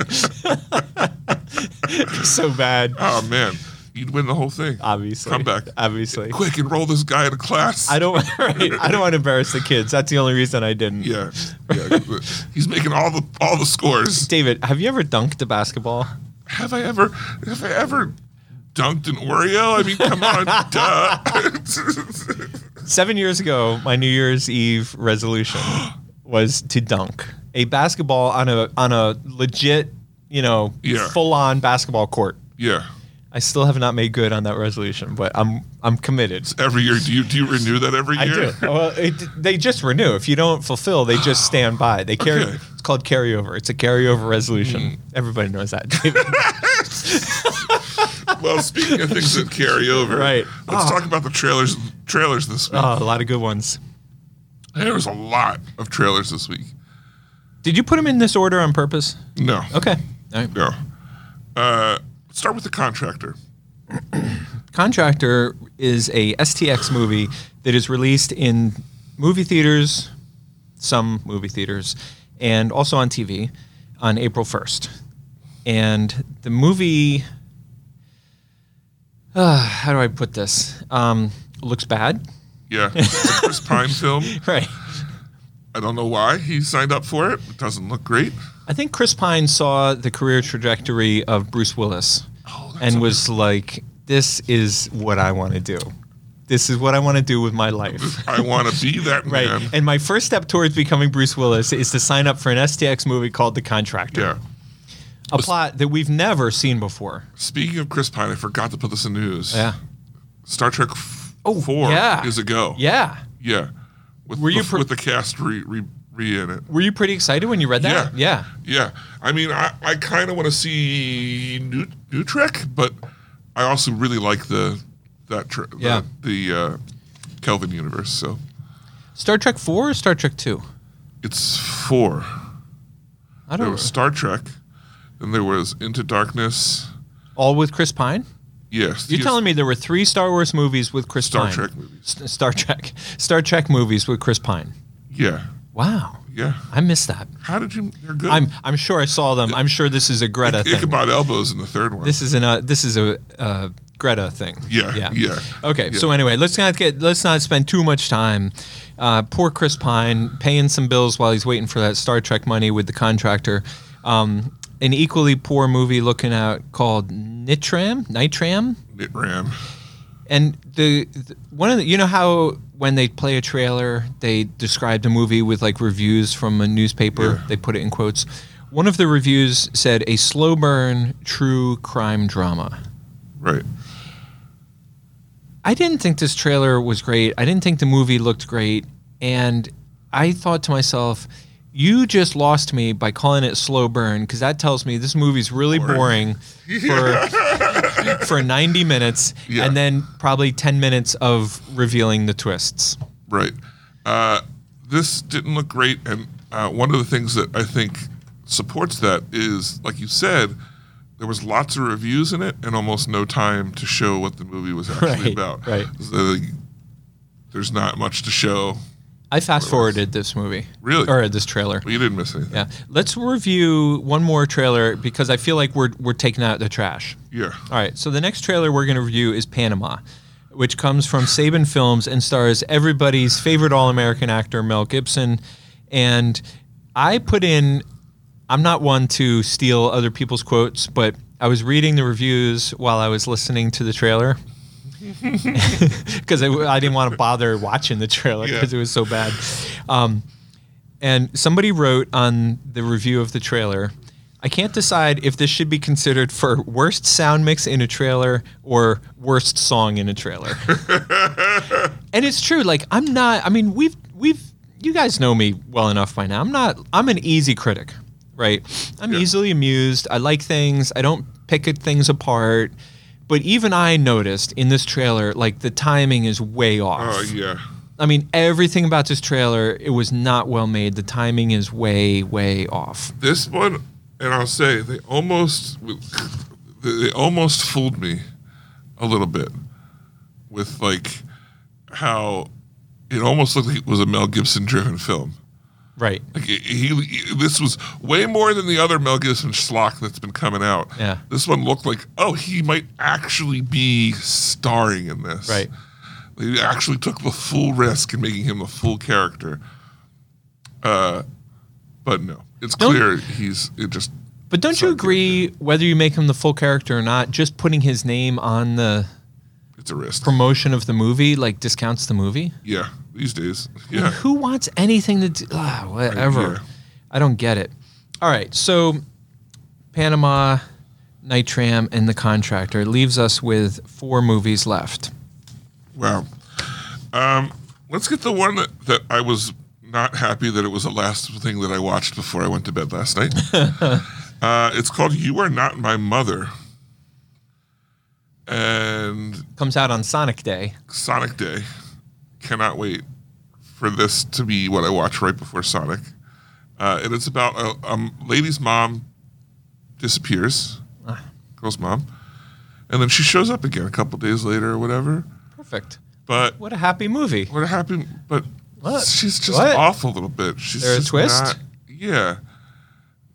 so bad. Oh, man. You'd win the whole thing. Obviously. Come back. Obviously. Quick, enroll this guy in a class. I don't. Right, I don't want to embarrass the kids. That's the only reason I didn't. Yeah. yeah. He's making all the all the scores. David, have you ever dunked a basketball? Have I ever have I ever dunked an Oreo? I mean, come on, duh. Seven years ago, my New Year's Eve resolution was to dunk a basketball on a on a legit, you know, Yeah. full on basketball court. yeah. I still have not made good on that resolution, but I'm I'm committed. Every year, do you do you renew that every year? I do. Well, it, they just renew. If you don't fulfill, they just stand by. They carry. Okay. It's called carryover. It's a carryover resolution. Mm. Everybody knows that. Well, speaking of things that carry over, Right. Let's ah. talk about the trailers. Trailers this week. oh, a lot of good ones. There was a lot of trailers this week. Did you put them in this order on purpose? No. Okay. All right. No. Uh, start with the contractor. Contractor is a STX movie that is released in movie theaters, some movie theaters, and also on TV on April 1st. And the movie, uh, how do I put this? Um, looks bad. Yeah. It's a Chris Pine film. Right. I don't know why he signed up for it. It doesn't look great. I think Chris Pine saw the career trajectory of Bruce Willis Oh, and was like, this is what I want to do. This is what I want to do with my life. I want to be that Right. man. And my first step towards becoming Bruce Willis is to sign up for an STX movie called The Contractor. yeah. A plot that we've never seen before. Speaking of Chris Pine, I forgot to put this in the news. Yeah. Star Trek f- Oh, 4 yeah. is a go. Yeah. Yeah. With, Were you the, pre- with the cast re, re, in it. Were you pretty excited when you read that? Yeah. Yeah. Yeah. I mean, I, I kind of want to see new, new Trek, but I also really like the that tr- Yeah. the, the uh, Kelvin universe. So Star Trek 4 or Star Trek 2? it's four. I don't know. There was Star Trek, then there was Into Darkness. All with Chris Pine? Yes. You're yes, telling me there were three Star Wars movies with Chris Star Pine? Trek movies. S- Star Trek. Star Trek movies with Chris Pine. Yeah. Wow. Yeah. I missed that. How did you? They're good. I'm I'm sure I saw them. I'm sure this is a Greta thing. Ichabod Elbows in the third one. This is an uh, this is a uh, Greta thing. Yeah, yeah, Yeah. Okay, yeah. so anyway, let's not get let's not spend too much time. Uh, poor Chris Pine paying some bills while he's waiting for that Star Trek money with the contractor. Um, an equally poor movie looking out called Nitram, Nitram, Nitram. and the, the one of the you know how when they play a trailer they describe the movie with like reviews from a newspaper. Yeah. they put it in quotes. One of the reviews said a slow burn true crime drama. Right. i didn't think this trailer was great. I didn't think the movie looked great. And i thought to myself you just lost me by calling it slow burn because that tells me this movie's really boring for for 90 minutes Yeah. and then probably 10 minutes of revealing the twists. Right. Uh, this didn't look great, and uh, one of the things that I think supports that is, like you said, there was lots of reviews in it, and almost no time to show what the movie was actually Right, about. right. So, there's not much to show. I fast forwarded this movie. Really? Or this trailer. But you didn't miss anything. Yeah. Let's review one more trailer because I feel like we're we're taking out the trash. Yeah. All right. So the next trailer we're going to review is Panama, which comes from Saban Films and stars everybody's favorite all-American actor Mel Gibson. And I put in I'm not one to steal other people's quotes, but I was reading the reviews while I was listening to the trailer. Because I, I didn't want to bother watching the trailer Yeah. because it was so bad. Um, and somebody wrote on the review of the trailer, I can't decide if this should be considered for worst sound mix in a trailer or worst song in a trailer. and it's true. Like I'm not. I mean, we've we've you guys know me well enough by now. I'm not. I'm an easy critic, right? I'm Yeah. easily amused. I like things. I don't pick at things apart. But even I noticed in this trailer, like the timing is way off. Oh, yeah. I mean, everything about this trailer, it was not well made. The timing is way, way off. This one, and I'll say, they almost, they almost fooled me a little bit with like how it almost looked like it was a Mel Gibson driven film. Right. Like he, he, this was way more than the other Mel Gibson schlock that's been coming out. Yeah. This one looked like, oh, he might actually be starring in this. Right. They actually took the full risk in making him a full character. Uh, but no, it's Don't- clear he's it just. But don't you agree, whether you make him the full character or not, just putting his name on the It's a risk. promotion of the movie like discounts the movie? yeah, these days. Yeah. Who wants anything to do? Ah, whatever. yeah. I don't get it. All right. So, Panama, Night Nitram, and The Contractor leaves us with four movies left. Wow. Um, let's get the one that, that I was not happy that it was the last thing that I watched before I went to bed last night. uh, it's called You Are Not My Mother. And Comes out on Sonic Day. Sonic Day. Cannot wait for this to be what I watch right before Sonic. Uh, and it's about a, a lady's mom disappears, Ah. girl's mom, and then she shows up again a couple days later or whatever. Perfect. But What a happy movie. what happened? But What? she's just What? off a little bit. She's There a just twist? Not, yeah,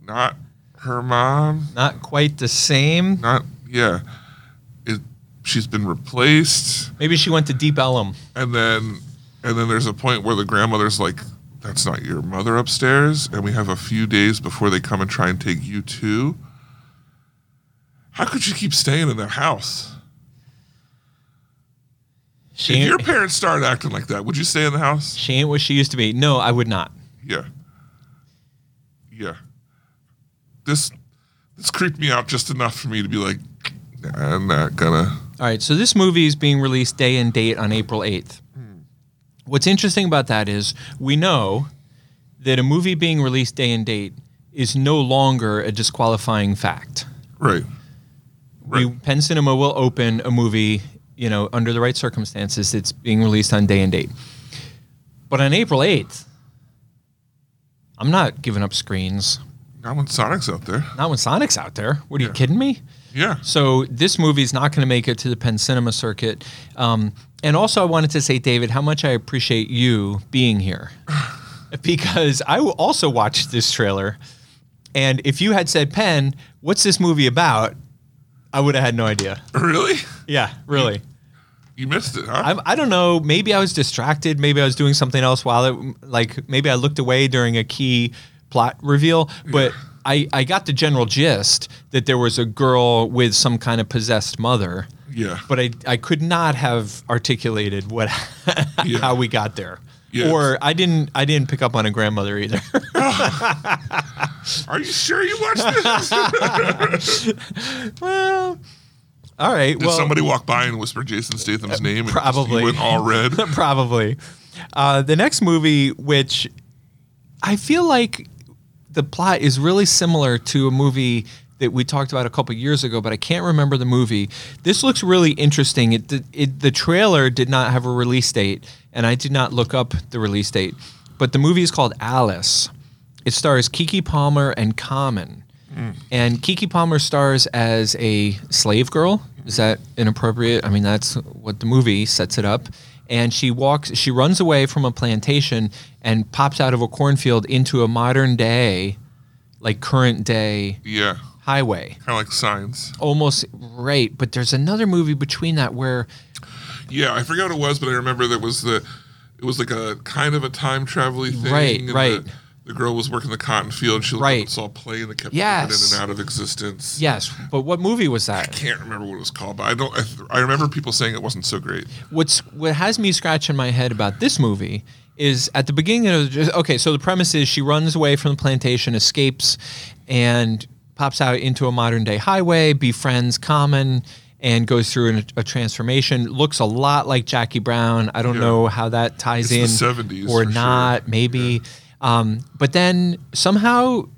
not her mom. Not quite the same. Not yeah. She's been replaced. Maybe she went to Deep Ellum. and then and then there's a point where the grandmother's like that's not your mother upstairs and we have a few days before they come and try and take you too how could you keep staying in that house She if your parents started acting like that would you stay in the house she ain't what she used to be. No, I would not. yeah yeah this this creeped me out just enough for me to be like "Nah, i'm not gonna All right, so this movie is being released day and date on April 8th. Hmm. What's interesting about that is we know that a movie being released day and date is no longer a disqualifying fact. right We, right Penn Cinema will open a movie, you know, under the right circumstances, it's being released on day and date. But on April 8th, I'm not giving up screens. not when sonic's out there Not when Sonic's out there. What are you kidding me? Yeah So this movie is not going to make it to the Penn Cinema circuit. Um, and also, I wanted to say, David, how much I appreciate you being here, because I also watched this trailer, and if you had said, "Penn, what's this movie about?" I would have had no idea. really Yeah, really. you missed it huh I, I don't know. Maybe I was distracted. Maybe I was doing something else while it, like, maybe I looked away during a key plot reveal. But I, I got the general gist that there was a girl with some kind of possessed mother. yeah But I, I could not have articulated what Yeah. how we got there. Yes. Or I didn't I didn't pick up on a grandmother either. Are you sure you watched this? well, all right. Did well, somebody walk by and whisper Jason Statham's name? Probably. went all red. Probably. Uh, the next movie, which I feel like the plot is really similar to a movie that we talked about a couple years ago, but I can't remember the movie. This looks really interesting. It, it, the trailer did not have a release date, and I did not look up the release date. But the movie is called Alice. It stars Keke Palmer and Common. Hmm. And Keke Palmer stars as a slave girl. Is that inappropriate? I mean, that's what the movie sets it up. And she walks, she runs away from a plantation and pops out of a cornfield into a modern day, like current day Yeah, highway. kind of like signs. Almost right. But there's another movie between that where, Yeah, I forgot what it was, but I remember there was the. It was like a kind of a time travel thing. Right, right. The, the girl was working the cotton field. And she looked Right. up and saw a plane that kept Yes. in and out of existence. yes, but what movie was that? I can't remember what it was called, but I don't. I, I remember people saying it wasn't so great. what's what has me scratching my head about this movie is at the beginning of the, okay so the premise is she runs away from the plantation escapes and pops out into a modern day highway befriends common and goes through an, a transformation looks a lot like jackie brown i don't Yeah. know how that ties in the 70s or not sure. maybe um, but then somehow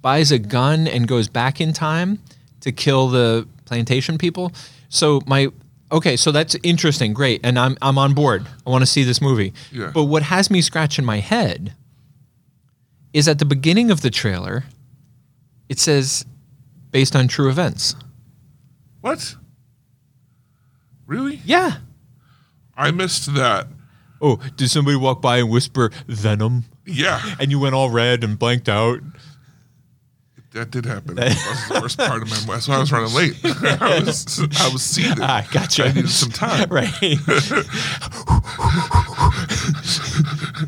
buys a gun and goes back in time to kill the plantation people. So my okay, so that's interesting, great, and I'm I'm on board. I want to see this movie. Yeah. But what has me scratching my head is at the beginning of the trailer, it says based on true events. What? Really? Yeah. I missed that. Oh, did somebody walk by and whisper venom? Yeah, And you went all red and blanked out. That did happen. That was the worst part of my. That's why I was running late. I was I was seated. Ah, gotcha. I needed some time. Right.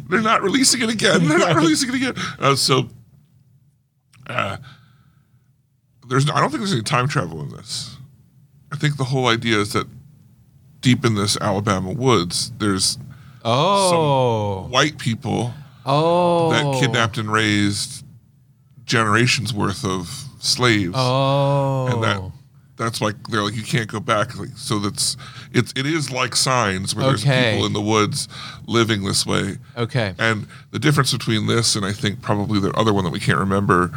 They're not releasing it again. They're not releasing it again. Uh, so, uh, there's. I don't think there's any time travel in this. I think the whole idea is that deep in this Alabama woods, there's oh. white people Oh. that kidnapped and raised generations worth of slaves, Oh. and that that's like they're like you can't go back. Like so that's it's it is like signs where there's people in the woods living this way. Okay. And the difference between this and I think probably the other one that we can't remember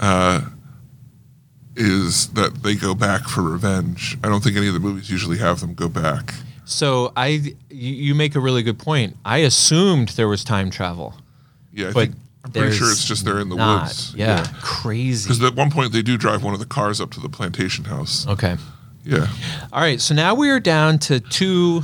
uh, is that they go back for revenge. I don't think any of the movies usually have them go back. So I, you, you make a really good point. I assumed there was time travel, Yeah, I but think I'm pretty sure it's just they're in the not. woods. Yeah, crazy. Because at one point they do drive one of the cars up to the plantation house. Okay. Yeah. All right. So now we are down to two,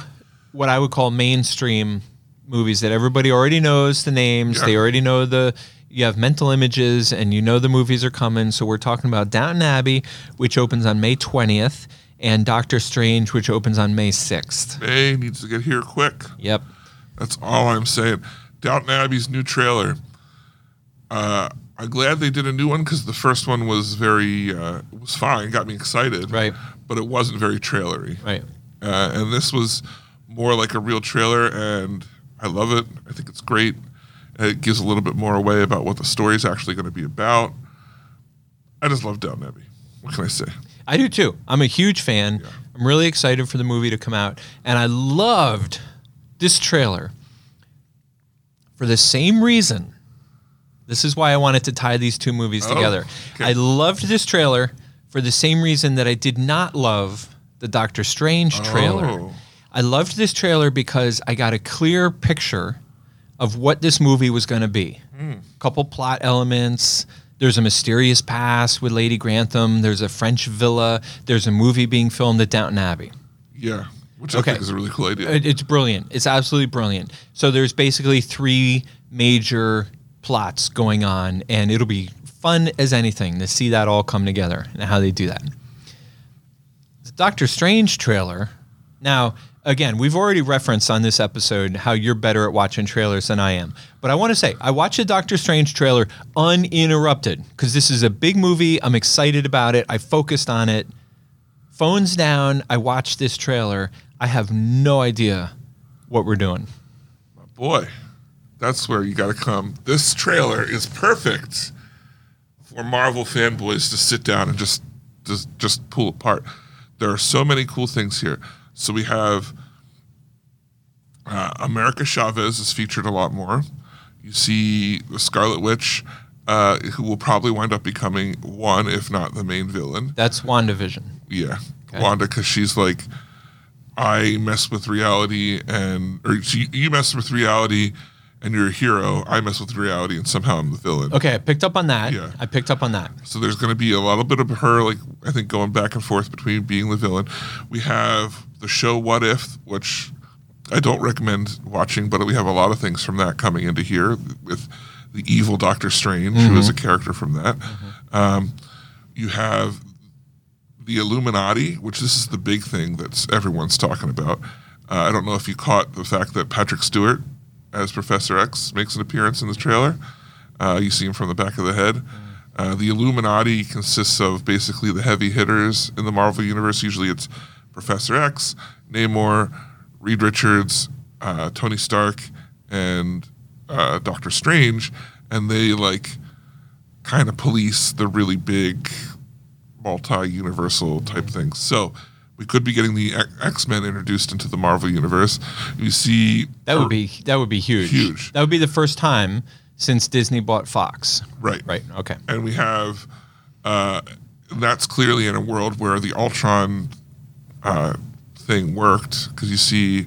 what I would call mainstream movies that everybody already knows the names. Yeah. They already know the. You have mental images, and you know the movies are coming. So we're talking about Downton Abbey, which opens on May twentieth, and Doctor Strange, which opens on May sixth. May needs to get here quick. Yep. That's all I'm saying. Downton Abbey's new trailer. Uh, I'm glad they did a new one because the first one was very uh, was fine, got me excited. Right. But it wasn't very trailery. Right. Uh, and this was more like a real trailer, and I love it. I think it's great. It gives a little bit more away about what the story is actually going to be about. I just love Downton Abbey. What can I say? I do too. I'm a huge fan. Yeah. I'm really excited for the movie to come out. And I loved this trailer for the same reason. This is why I wanted to tie these two movies Oh, together. okay. I loved this trailer for the same reason that I did not love the Doctor Strange trailer. Oh. I loved this trailer because I got a clear picture of what this movie was going to be. Hmm. Couple plot elements. There's a mysterious past with Lady Grantham. There's a French villa. There's a movie being filmed at Downton Abbey. Yeah, which Okay. I think is a really cool idea. It's brilliant. It's absolutely brilliant. So there's basically three major plots going on, and it'll be fun as anything to see that all come together and how they do that. The Doctor Strange trailer. Now, again, we've already referenced on this episode how you're better at watching trailers than I am. But I want to say, I watched the Doctor Strange trailer uninterrupted because this is a big movie. I'm excited about it. I focused on it phones down. I watched this trailer. I have no idea what we're doing. My Boy, that's where you got to come. This trailer is perfect for Marvel fanboys to sit down and just just just pull apart. There are so many cool things here. So we have uh, America Chavez is featured a lot more. You see the Scarlet Witch, uh, who will probably wind up becoming one, if not the main villain. That's WandaVision. Yeah, Okay. Wanda, because she's like, I mess with reality, and or she, you mess with reality, and you're a hero. I mess with reality, and somehow I'm the villain. Okay, I picked up on that. Yeah. I picked up on that. So there's going to be a little bit of her, like I think, going back and forth between being the villain. We have the show What If, which I don't recommend watching, but we have a lot of things from that coming into here with the evil Doctor Strange, who is a character from that. Um, you have the Illuminati, which this is the big thing that's everyone's talking about. Uh, I don't know if you caught the fact that Patrick Stewart as Professor X makes an appearance in the trailer. Uh, you see him from the back of the head. Uh, the Illuminati consists of basically the heavy hitters in the Marvel universe. Usually, it's Professor X, Namor, Reed Richards, uh, Tony Stark, and uh, Doctor Strange, and they like kind of police the really big multi-universal type things. So we could be getting the X Men introduced into the Marvel universe. You see, That would be that would be huge. Huge. That would be the first time since Disney bought Fox. right, Right. Okay. and we have uh, that's clearly in a world where the Ultron uh, thing worked because you see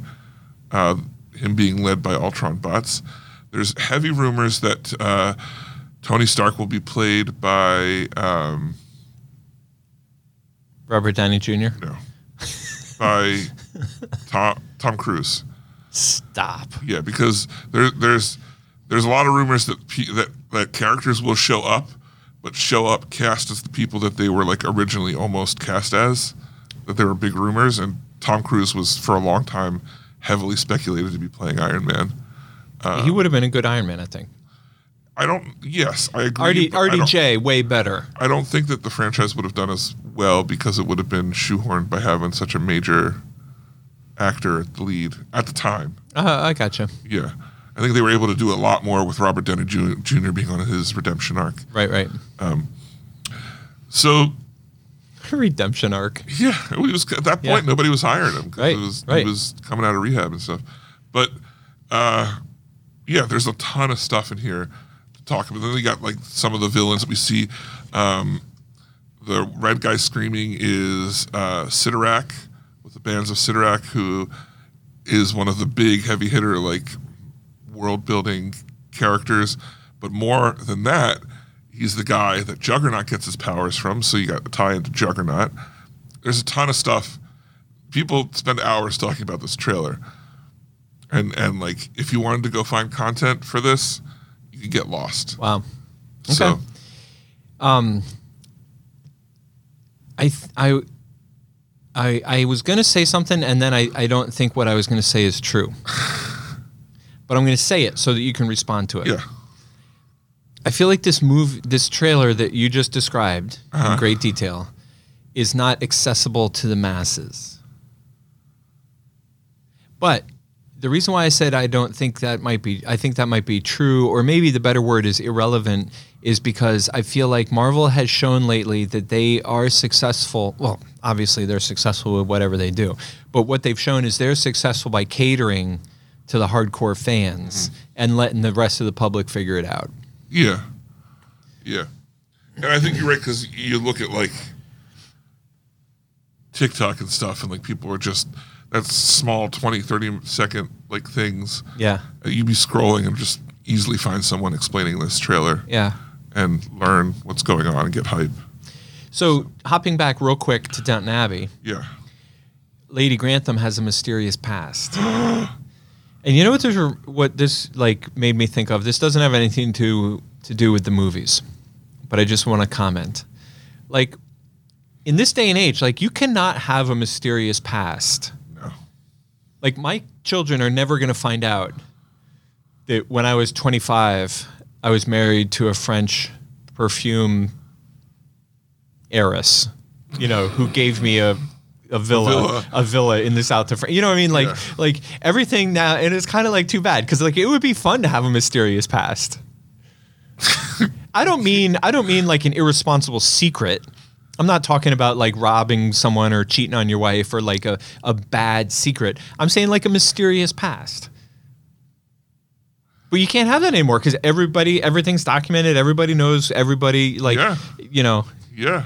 uh, him being led by Ultron bots. There's heavy rumors that uh, Tony Stark will be played by um, Robert Downey Jr. no by Tom Tom Cruise. Stop. Yeah, because there, there's there's a lot of rumors that pe- that that characters will show up, but show up cast as the people that they were like originally almost cast as. That there were big rumors, and Tom Cruise was for a long time heavily speculated to be playing Iron Man. Uh, he would have been a good Iron Man, I think. I don't. Yes, I agree. RD, but I way better. I don't think that the franchise would have done as well because it would have been shoehorned by having such a major actor at the lead at the time. Uh, I gotcha. Yeah. I think they were able to do a lot more with Robert Downey Jr. being on his redemption arc. Right. Right. So, Redemption arc. yeah, he was at that point Yeah. nobody was hiring him because Right, it was, right. he was coming out of rehab and stuff. But uh, yeah, there's a ton of stuff in here to talk about. Then we got like some of the villains that we see. Um, the red guy screaming is uh, Cyttorak with the bands of Cyttorak, who is one of the big heavy hitter like world building characters, but more than that, he's the guy that Juggernaut gets his powers from. So you got to tie into Juggernaut. There's a ton of stuff. People spend hours talking about this trailer, and and like if you wanted to go find content for this, you could get lost. Wow. Okay. So I th- I I I was gonna say something, and then I I don't think what I was gonna say is true. but I'm gonna say it so that you can respond to it. yeah, I feel like this move, this trailer that you just described in uh-huh. great detail, is not accessible to the masses. But the reason why I said I don't think that might be, I think that might be true, or maybe the better word is irrelevant, is because I feel like Marvel has shown lately that they are successful. Well, obviously they're successful with whatever they do, but what they've shown is they're successful by catering to the hardcore fans mm-hmm. and letting the rest of the public figure it out. yeah, yeah. And I think you're right because you look at like TikTok and stuff, and like people are just that's small 20, 30 second like things. Yeah. Uh, You'd be scrolling and just easily find someone explaining this trailer Yeah. and learn what's going on and get hype. So hopping back real quick to Downton Abbey, Yeah. Lady Grantham has a mysterious past. and you know what this what this like made me think of? This doesn't have anything to to do with the movies. But I just want to comment. Like in this day and age, like you cannot have a mysterious past. Like my children are never going to find out that when I was 25, I was married to a French perfume heiress, you know, who gave me a a villa, villa. a villa in the south of France. You know what I mean? Like, Yeah. like everything now, and it's kind of like too bad because like it would be fun to have a mysterious past. I don't mean I don't mean like an irresponsible secret. I'm not talking about like robbing someone or cheating on your wife or like a, a bad secret. I'm saying like a mysterious past. But you can't have that anymore because everybody, everything's documented. Everybody knows. Everybody, like, Yeah. you know, Yeah.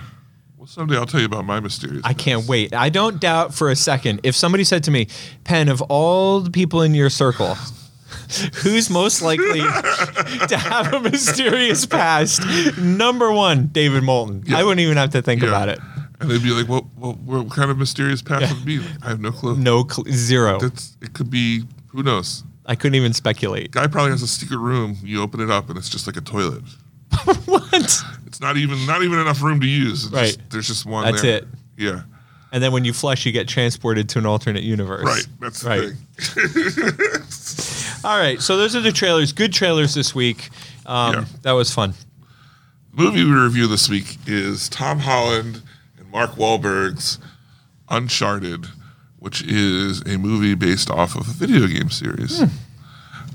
Well, someday I'll tell you about my mysterious. I can't wait. I don't doubt for a second if somebody said to me, "Penn, of all the people in your circle, who's most likely to have a mysterious past?" Number one, David Moulton. I wouldn't even have to think Yeah. about it. And they'd be like, "Well, well, what kind of mysterious path would it be?" Like, I have no clue. No, cl- zero. That's it. Could be who knows. I couldn't even speculate. Guy probably has a secret room. You open it up and it's just like a toilet. what? It's not even not even enough room to use. It's Right. just- there's just one. That's there. it. Yeah. And then when you flush, you get transported to an alternate universe. Right. That's the Right. All right. So those are the trailers. Good trailers this week. Um, Yeah. That was fun. movie we review this week is Tom Holland and Mark Wahlberg's Uncharted, which is a movie based off of a video game series.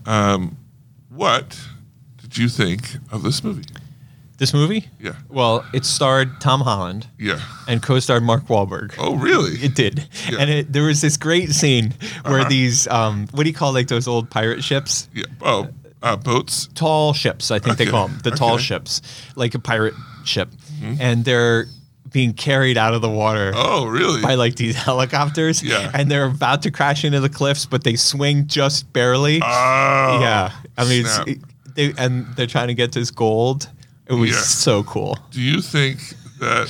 Um, what did you think of this movie? This movie? Yeah. Well, it starred Tom Holland Yeah. and co-starred Mark Wahlberg. Oh, really? It did, Yeah. and it, there was this great scene where Uh-huh. these um, what do you call like those old pirate ships? yeah. Oh, uh, boats. Tall ships, I think they call them the tall ships, like a pirate ship, and they're being carried out of the water. Oh, really? By like these helicopters, Yeah. and they're about to crash into the cliffs, but they swing just barely. Oh, yeah, I mean, they, and they're trying to get this gold. It was Yeah. so cool. Do you think that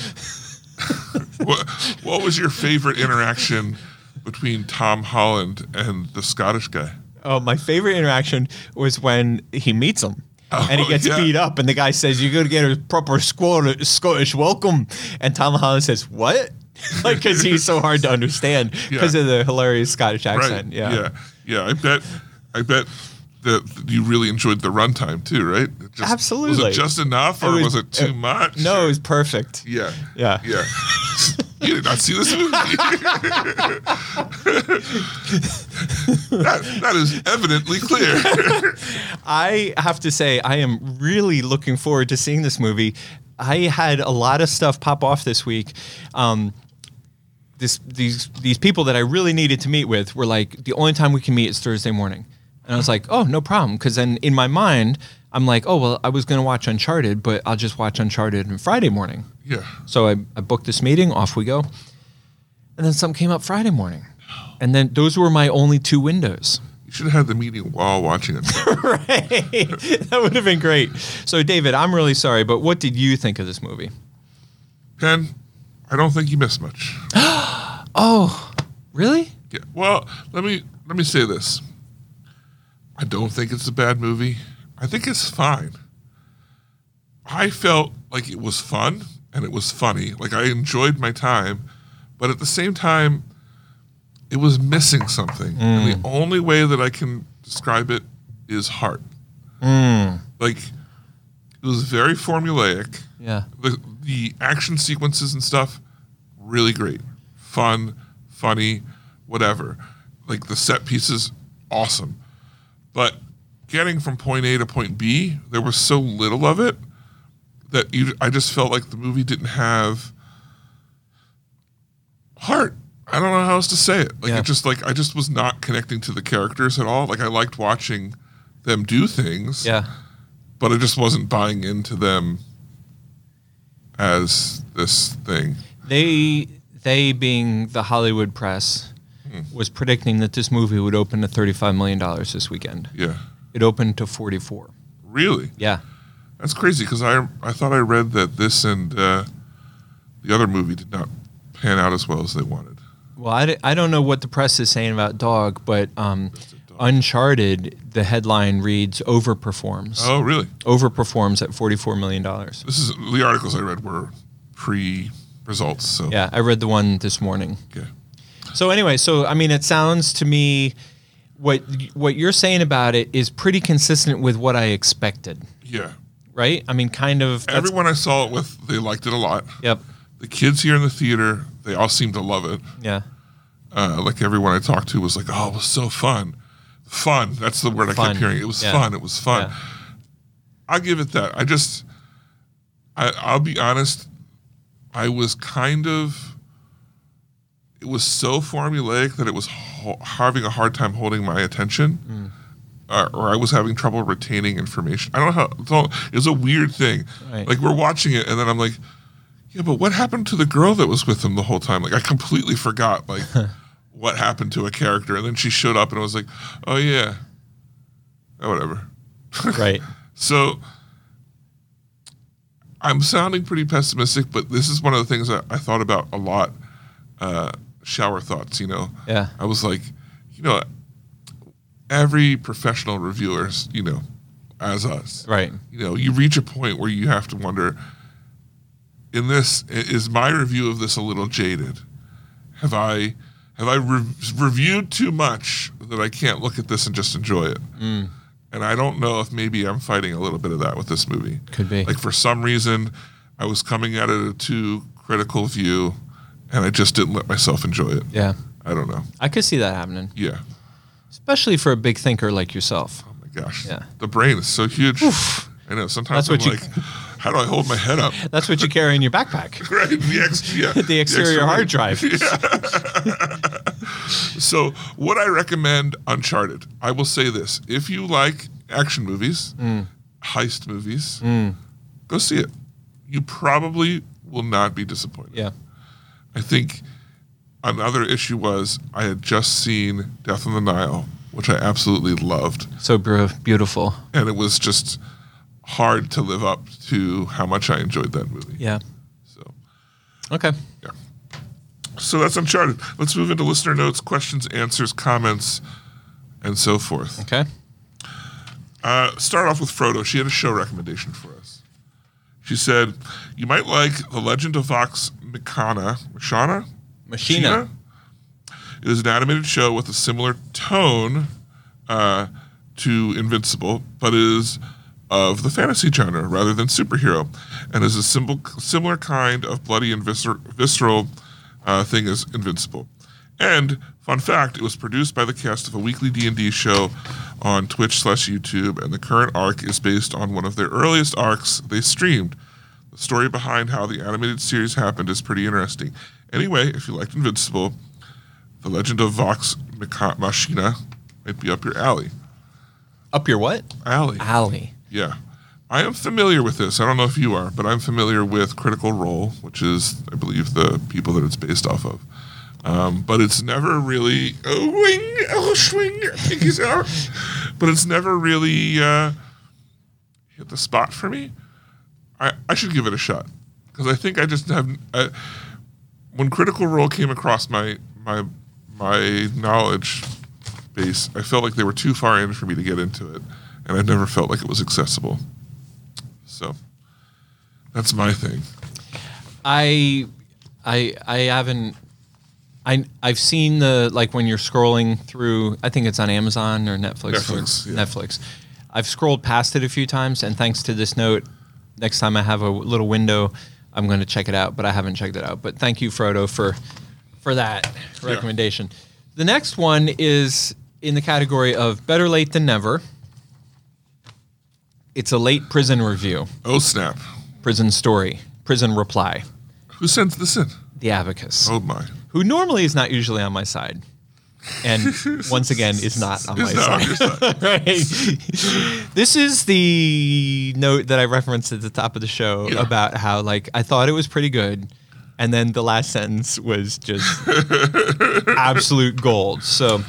what, what was your favorite interaction between Tom Holland and the Scottish guy? Oh, my favorite interaction was when he meets him. and he Oh, gets yeah. beat up, and the guy says, "You're gonna get a proper Scottish welcome." And Tom Holland says, "What?" like, because he's so hard to understand because Yeah. of the hilarious Scottish Right. accent. Yeah. yeah. Yeah. I bet. I bet that you really enjoyed the runtime too, right? Just- Was it just enough, or It was, was- it too it- much? No, or- it was perfect. Yeah. Yeah. Yeah. you did not see this movie. that, that is evidently clear. I have to say, I am really looking forward to seeing this movie. I had a lot of stuff pop off this week. Um, this these these people that I really needed to meet with were like, the only time we can meet is Thursday morning, and I was like, oh, no problem, because then in my mind, I'm like, oh well, I was gonna watch Uncharted, but I'll just watch Uncharted on Friday morning. yeah. So I, I booked this meeting, off we go. And then something came up Friday morning. And then those were my only two windows. You should have had the meeting while watching it. right. that would have been great. So, David, I'm really sorry, but what did you think of this movie? Ken, I don't think you missed much. Oh, really? Yeah. Well, let me let me say this. I don't think it's a bad movie. I think it's fine. I felt like it was fun and it was funny. Like I enjoyed my time, but at the same time, it was missing something. And the mm. only way that I can describe it is heart. Mm. Like it was very formulaic. Yeah. The the action sequences and stuff, really great, fun, funny, whatever. Like the set pieces, awesome. But getting from point A to point B, there was so little of it that you, I just felt like the movie didn't have heart. I don't know how else to say it. Like Yeah. it just like I just was not connecting to the characters at all. Like I liked watching them do things Yeah. but I just wasn't buying into them as this thing. They they being the Hollywood press was predicting that this movie would open to 35 million dollars this weekend. Yeah, It opened to 44. really, Yeah. that's crazy because I I thought I read that this and uh, the other movie did not pan out as well as they wanted. Well, I, d- I don't know what the press is saying about Dog, but um, Uncharted, the headline reads overperforms. Oh, really? Overperforms at 44 million. dollars. This is the articles I read were pre results. So Yeah, I read the one this morning. okay. So anyway, so I mean, it sounds to me what what you're saying about it is pretty consistent with what I expected, yeah. right? I mean, kind of. Everyone I saw it with, they liked it a lot. Yep. The kids here in the theater, they all seemed to love it. Yeah. uh, like everyone I talked to was like, "Oh, it was so fun, fun." That's the word I kept hearing. It was Yeah. fun. It was fun. Yeah. I'll give it that. I just, I, I'll be honest. I was kind of. It was so formulaic that it was ho- having a hard time holding my attention, Mm. uh, or I was having trouble retaining information. I don't know how. It's all, it was a weird thing. Right. Like we're watching it, and then I'm like, yeah, but what happened to the girl that was with him the whole time? Like I completely forgot like what happened to a character, and then she showed up, and I was like, oh yeah, oh, whatever. Right. So I'm sounding pretty pessimistic, but this is one of the things that I thought about a lot. Uh, shower thoughts, you know. Yeah. I was like, you know, every professional reviewer, you know, as us, Right. you know, you reach a point where you have to wonder in this is my review of this a little jaded? Have I have I re- reviewed too much that I can't look at this and just enjoy it? Mm. And I don't know if maybe I'm fighting a little bit of that with this movie. Could be. Like for some reason, I was coming at it a too critical view, and I just didn't let myself enjoy it. Yeah. I don't know. I could see that happening, Yeah. especially for a big thinker like yourself. Oh my gosh. Yeah. The brain is so huge. I know. Sometimes That's I'm what you- like, how do I hold my head up? That's what you carry in your backpack. Right. The, ex- yeah, The exterior extra hard weight. drive. So, would I recommend Uncharted? I will say this: if you like action movies, Mm. heist movies, go see it. You probably will not be disappointed. Yeah. I think another issue was I had just seen Death on the Nile, which I absolutely loved, So beautiful. and it was just hard to live up to how much I enjoyed that movie. Yeah. So, Okay. yeah. So that's Uncharted. Let's move into listener notes, questions, answers, comments, and so forth. Okay. Uh, start off with Frodo. She had a show recommendation for us. She said, "You might like The Legend of Vox Machina." Machina. Machina. It is an animated show with a similar tone uh, to Invincible, but is of the fantasy genre rather than superhero, and is a symbol, similar kind of bloody and viscer- visceral uh, thing as Invincible. And fun fact, it was produced by the cast of a weekly D and D show on Twitch slash YouTube, and the current arc is based on one of their earliest arcs they streamed. The story behind how the animated series happened is pretty interesting. Anyway, if you liked Invincible, The Legend of Vox Machina might be up your alley. Up your what? Alley. Alley. Yeah. I am familiar with this. I don't know if you are, but I'm familiar with Critical Role, which is, I believe, the people that it's based off of. Um, but it's never really oh wing oh swing pinkies out. But it's never really uh, hit the spot for me. I, I should give it a shot because I think I just have. I, when Critical Role came across my my my knowledge base, I felt like they were too far in for me to get into it, and I never felt like it was accessible. So that's my thing. I, I, I haven't. I I've seen the like when you're scrolling through. I think it's on Amazon or Netflix. Netflix, or yeah. Netflix. I've scrolled past it a few times, and thanks to this note, next time I have a little window, I'm going to check it out. But I haven't checked it out. But thank you, Frodo, for for that recommendation. The next one is in the category of better late than never. It's a late prison review, Oh snap! prison story, prison reply. Who sent this in? The Abacus. Oh my! who normally is not usually on my side. And once again, is not on my Is not on your side. side. Right. This is the note that I referenced at the top of the show Yeah. about how, like, I thought it was pretty good. And then the last sentence was just absolute gold. So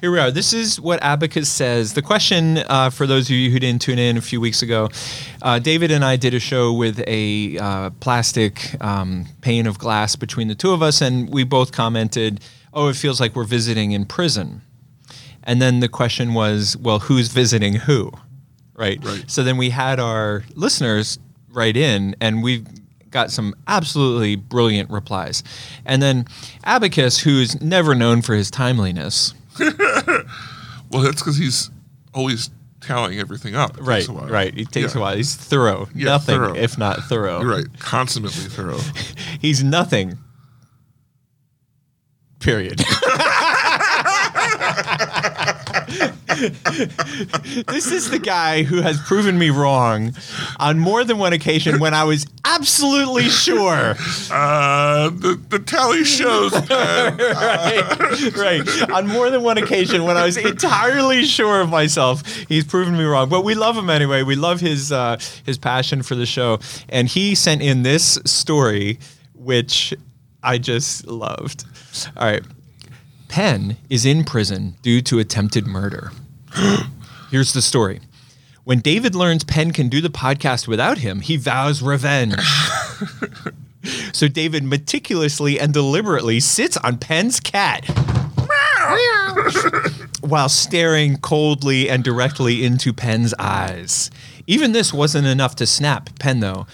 here we are. This is what Abacus says. The question uh, for those of you who didn't tune in a few weeks ago, uh, David and I did a show with a uh, plastic um, pane of glass between the two of us, and we both commented, "Oh, it feels like we're visiting in prison." And then the question was, "Well, who's visiting who?" Right. Right. So then we had our listeners write in, and we got some absolutely brilliant replies. And then Abacus, who's never known for his timeliness. Well, that's because he's always tallying everything up. It Right, right. It takes Yeah. a while. He's thorough. Yeah, nothing thorough. if not thorough. You're right. Consummately thorough. He's nothing. Period. this is the guy who has proven me wrong on more than one occasion when I was absolutely sure. Uh, the the tally shows. man. right, right. On more than one occasion, when I was entirely sure of myself, he's proven me wrong. But we love him anyway. We love his uh, his passion for the show, and he sent in this story, which I just loved. All right, Penn is in prison due to attempted murder. Here's the story. When David learns Penn can do the podcast without him, he vows revenge. So David meticulously and deliberately sits on Penn's cat while staring coldly and directly into Penn's eyes. Even this wasn't enough to snap Penn, though.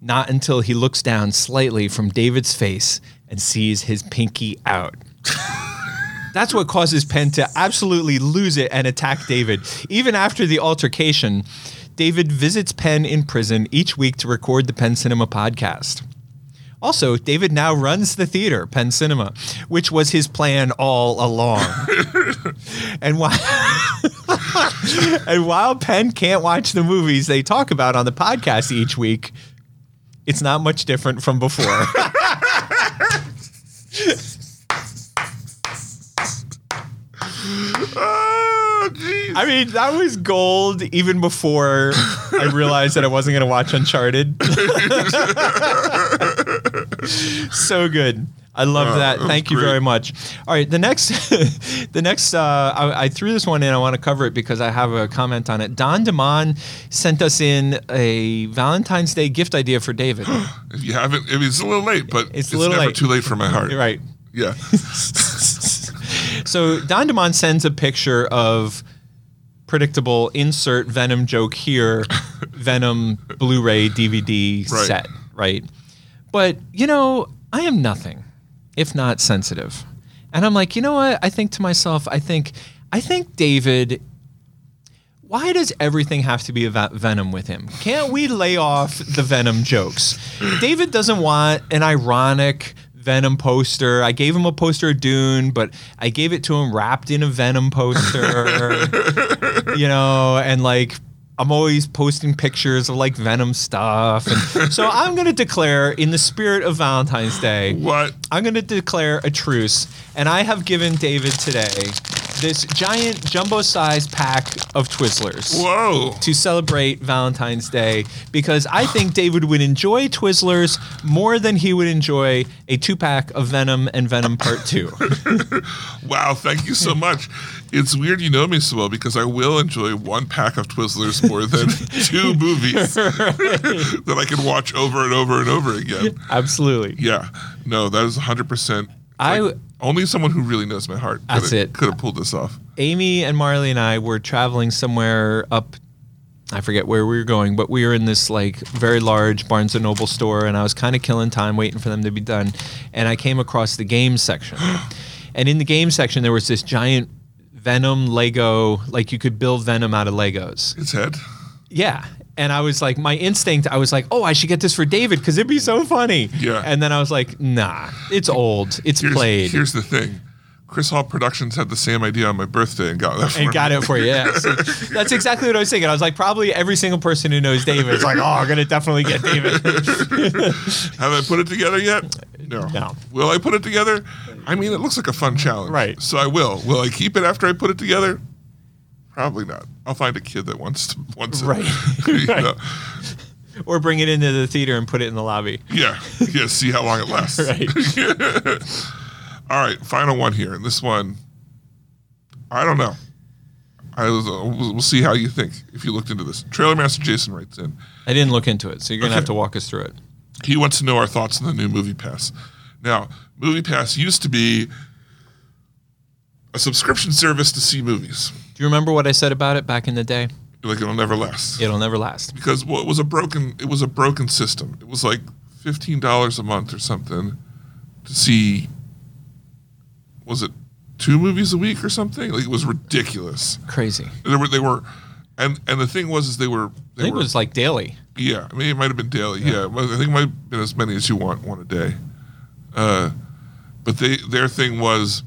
Not until he looks down slightly from David's face and sees his pinky out. That's what causes Penn to absolutely lose it and attack David. Even after the altercation, David visits Penn in prison each week to record the Penn Cinema podcast. Also, David now runs the theater, Penn Cinema, which was his plan all along. and while and while Penn can't watch the movies they talk about on the podcast each week, it's not much different from before. oh, jeez. I mean, that was gold even before I realized that I wasn't going to watch Uncharted. so good. I love that. that Thank you great. very much. All right, the next, the next, uh, I, I threw this one in. I want to cover it because I have a comment on it. Don Demon sent us in a Valentine's Day gift idea for David. if you haven't, I mean, it's a little late, but It's it's, a little never late. too late for my heart. right. Yeah. So Don Demon sends a picture of predictable insert Venom joke here, Venom Blu-ray DVD Right. set, right? But you know, I am nothing if not sensitive, and I'm like, you know what? I think to myself, I think, I think David. Why does everything have to be about Venom with him? Can't we lay off the Venom jokes? David doesn't want an ironic Venom poster. I gave him a poster of Dune, but I gave it to him wrapped in a Venom poster. you know, and like I'm always posting pictures of like Venom stuff. And so I'm going to declare, in the spirit of Valentine's Day, What? I'm going to declare a truce. And I have given David today this giant jumbo-sized pack of Twizzlers Whoa. to celebrate Valentine's Day because I think David would enjoy Twizzlers more than he would enjoy a two-pack of Venom and Venom Part Two. Wow, thank you so much. It's weird you know me so well because I will enjoy one pack of Twizzlers more than two movies that I can watch over and over and over again. Absolutely. Yeah, no, that is 100%. I- like, only someone who really knows my heart That's could it. could have pulled this off. Amy and Marley and I were traveling somewhere up. I forget where we were going, but we were in this like very large Barnes and Noble store, and I was kind of killing time waiting for them to be done. And I came across the games section, and in the games section there was this giant Venom Lego, like you could build Venom out of Legos. His head. Yeah. And I was like, my instinct, I was like, oh, I should get this for David because it'd be so funny. Yeah. And then I was like, nah, it's old, it's Here's, played. here's the thing. Chris Hall Productions had the same idea on my birthday and got that for and me. got it for you. Yeah. See, that's exactly what I was thinking. I was like, probably every single person who knows David is like, oh, I'm gonna definitely get David. Have I put it together yet? No. No. Will I put it together? I mean, it looks like a fun challenge. Right. So I will. Will I keep it after I put it together? Probably not. I'll find a kid that wants to wants it. Right. You Right. know? or bring it into the theater and put it in the lobby. Yeah. Yeah. See how long it lasts. Right. All right. Final one here. And this one, I don't know. I was, uh, we'll see how you think if you looked into this. Trailer Master Jason writes in. I didn't look into it, so you're gonna Okay. have to walk us through it. He wants to know our thoughts on the new Movie Pass. Now, Movie Pass used to be a subscription service to see movies. Do you remember what I said about it back in the day? Like it'll never last. It'll never last. Because well, it was a broken it was a broken system. It was like fifteen dollars a month or something to see was it two movies a week or something? Like it was ridiculous. Crazy. They were they were and and the thing was is they were I they think it was like daily. Yeah, I mean, it might have been daily. Yeah, Well, I think it might have been as many as you want one a day. Uh, but they their thing was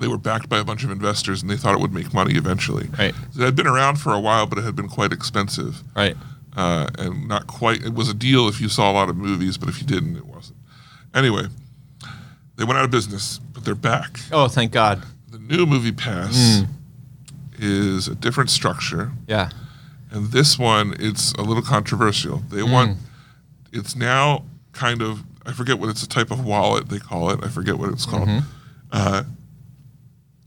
they were backed by a bunch of investors, and they thought it would make money eventually. Right. So it had been around for a while, but it had been quite expensive, Right. uh, and not quite. It was a deal if you saw a lot of movies, but if you didn't, it wasn't. Anyway, they went out of business, but they're back. Oh, thank God. The new movie pass hmm. is a different structure. Yeah. And this one, it's a little controversial. They hmm. want, it's now kind of, I forget what it's a type of wallet they call it. I forget what it's called. Mm-hmm. Uh,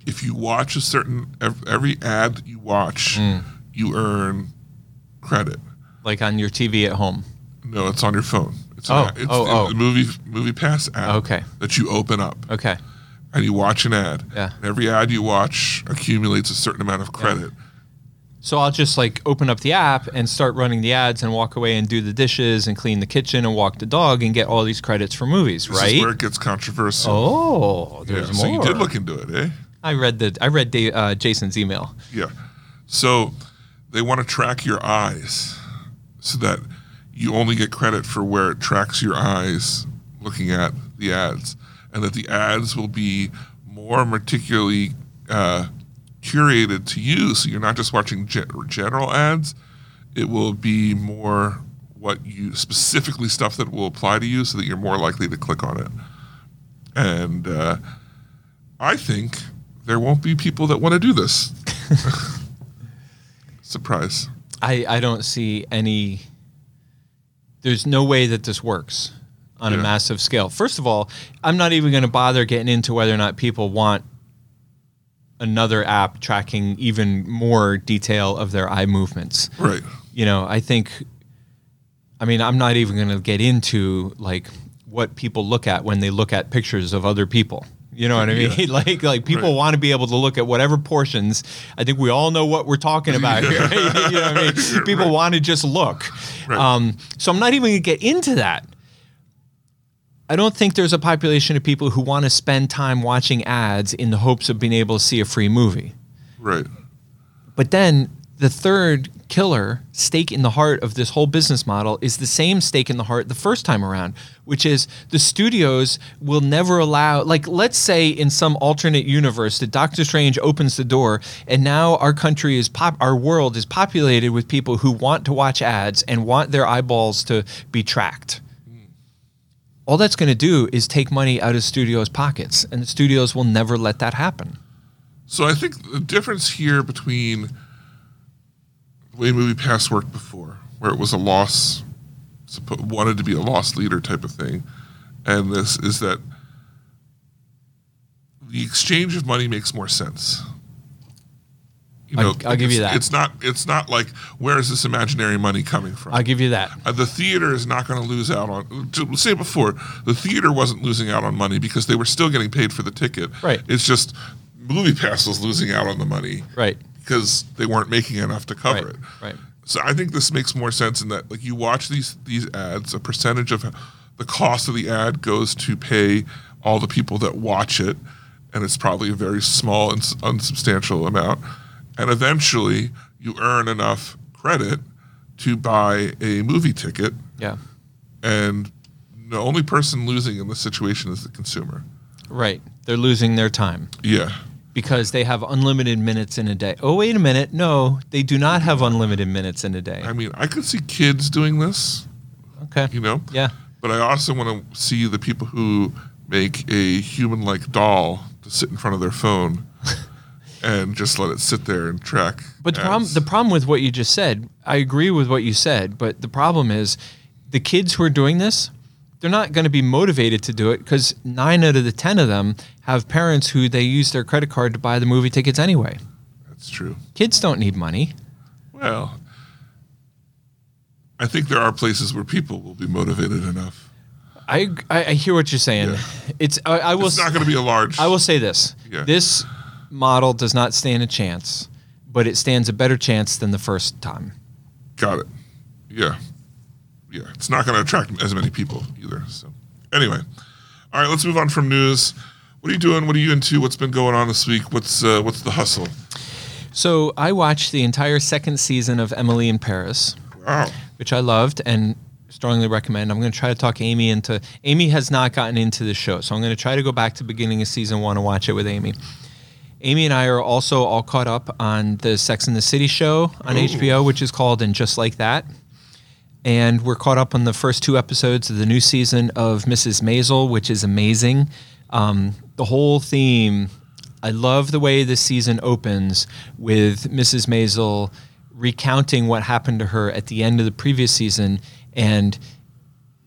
if you watch a certain, every ad that you watch, hmm. you earn credit. Like on your TV at home. No, it's on your phone. It's, Oh, it's oh, the oh. movie movie pass app Okay. that you open up Okay. and you watch an ad. Yeah. And every ad you watch accumulates a certain amount of credit. So I'll just like open up the app and start running the ads and walk away and do the dishes and clean the kitchen and walk the dog and get all these credits for movies, This right? is where it gets controversial. oh, Yeah, there's so more. you did look into it, eh? I read the I read uh, Jason's email. Yeah. So they want to track your eyes so that you only get credit for where it tracks your eyes looking at the ads, and that the ads will be more meticulously uh, curated to you. So you're not just watching ge- general ads, it will be more what you specifically stuff that will apply to you so that you're more likely to click on it. And uh, I think there won't be people that want to do this. Surprise. I I don't see any. There's no way that this works on a massive scale. First of all, I'm not even going to bother getting into whether or not people want another app tracking even more detail of their eye movements. Right. you know, I think, I mean, I'm not even going to get into like what people look at when they look at pictures of other people. You know what I mean? Yeah. Like, like people Right. want to be able to look at whatever portions. I think we all know what we're talking about here. you know what I mean? People want to just look. Right. Um, so I'm not even going to get into that. I don't think there's a population of people who want to spend time watching ads in the hopes of being able to see a free movie. Right. But then the third killer stake in the heart of this whole business model is the same stake in the heart the first time around, which is the studios will never allow, like, let's say in some alternate universe that Doctor Strange opens the door and now our country is pop, our world is populated with people who want to watch ads and want their eyeballs to be tracked. All that's going to do is take money out of studios' pockets, and the studios will never let that happen. So I think the difference here between way Movie Pass worked before, where it was a loss, wanted to be a loss leader type of thing, and this is that the exchange of money makes more sense. You I'll- I'll give you that. It's not. It's not like where is this imaginary money coming from? I'll give you that. Uh, the theater is not going to lose out on. To say before, the theater wasn't losing out on money because they were still getting paid for the ticket. Right. It's just Movie Pass was losing out on the money Right. Because they weren't making enough to cover Right. it. Right. So I think this makes more sense in that, like, you watch these these ads, a percentage of the cost of the ad goes to pay all the people that watch it, and it's probably a very small and unsubstantial amount. And eventually, you earn enough credit to buy a movie ticket, Yeah. and the only person losing in this situation is the consumer. Right. They're losing their time Yeah. Because they have unlimited minutes in a day. Oh, wait a minute. No, they do not have unlimited minutes in a day. I mean, I could see kids doing this, Okay. you know? Yeah. But I also want to see the people who make a human like doll to sit in front of their phone and just let it sit there and track. But the problem, the problem with what you just said, I agree with what you said, but the problem is the kids who are doing this, they're not going to be motivated to do it because nine out of the 10 of them have parents who they use their credit card to buy the movie tickets anyway. That's true. Kids don't need money. Well, I think there are places where people will be motivated enough. I, I, I hear what you're saying. Yeah. It's, I, I will, It's not going to be a large. I will say this. Yeah. This model does not stand a chance, but it stands a better chance than the first time. Got it. Yeah. Yeah. It's not going to attract as many people either. So, anyway. All right, let's move on from news. What are you doing? What are you into? What's been going on this week? What's uh, what's the hustle? So I watched the entire second season of Emily in Paris. Wow. which I loved and strongly recommend. I'm going to try to talk Amy into. Amy has not gotten into the show, so I'm going to try to go back to beginning of season one and watch it with Amy. Amy and I are also all caught up on the Sex and the City show on HBO, which is called And Just Like That. And we're caught up on the first two episodes of the new season of Mrs. Maisel, which is amazing. Um, the whole theme, I love the way this season opens with Mrs. Maisel recounting what happened to her at the end of the previous season. And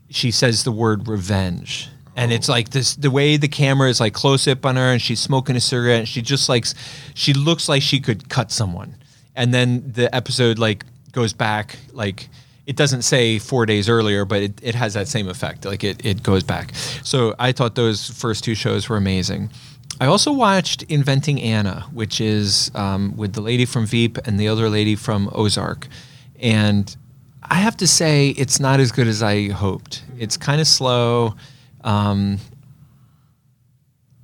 she says the word revenge. And it's like this the way the camera is like close up on her and she's smoking a cigarette and she just like she looks like she could cut someone. And then the episode like goes back like it doesn't say four days earlier, but it, it has that same effect. Like it, it goes back. So I thought those first two shows were amazing. I also watched Inventing Anna, which is um, with the lady from Veep and the other lady from Ozark. And I have to say, it's not as good as I hoped. It's kind of slow. Um,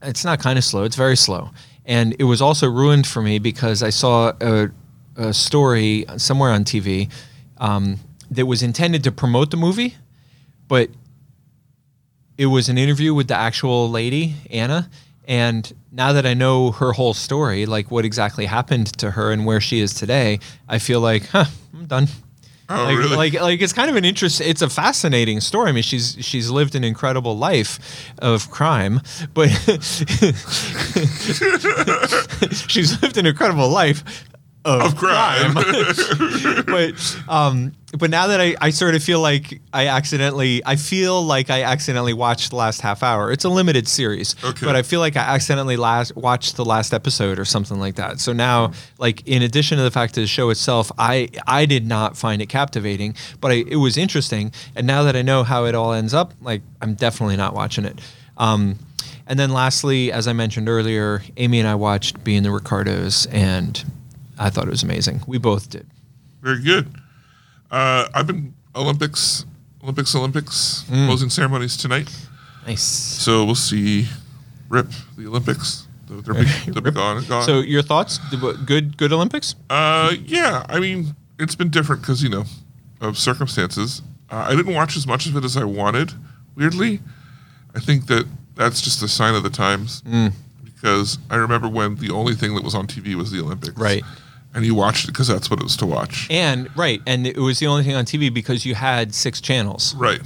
it's not kind of slow, it's very slow. And it was also ruined for me because I saw a, a story somewhere on TV um, that was intended to promote the movie, but it was an interview with the actual lady, Anna. And now that I know her whole story, like what exactly happened to her and where she is today, I feel like, huh, I'm done. Oh, like, really? like, like it's kind of an interest. It's a fascinating story. I mean, she's she's lived an incredible life of crime, but she's lived an incredible life of, Of crime. but um, but now that I, I sort of feel like I accidentally I feel like I accidentally watched the last half hour. It's a limited series, Okay. but I feel like I accidentally last watched the last episode or something like that. So now, like in addition to the fact that the show itself, I I did not find it captivating, but I, it was interesting. And now that I know how it all ends up, like I'm definitely not watching it. Um, and then lastly, as I mentioned earlier, Amy and I watched Being the Ricardos, and I thought it was amazing. We both did. Very good. Uh, I've been Olympics, Olympics, Olympics Mm. closing ceremonies tonight. Nice. So we'll see. Rip the Olympics. They're, they're, big, they're gone. gone. So your thoughts? Good, good Olympics. Uh, yeah. I mean, it's been different because you know of circumstances. Uh, I didn't watch as much of it as I wanted. Weirdly, I think that that's just a sign of the times. Mm. Because I remember when the only thing that was on TV was the Olympics, Right. And you watched it because that's what it was to watch, And right, and it was the only thing on TV because you had six channels. right?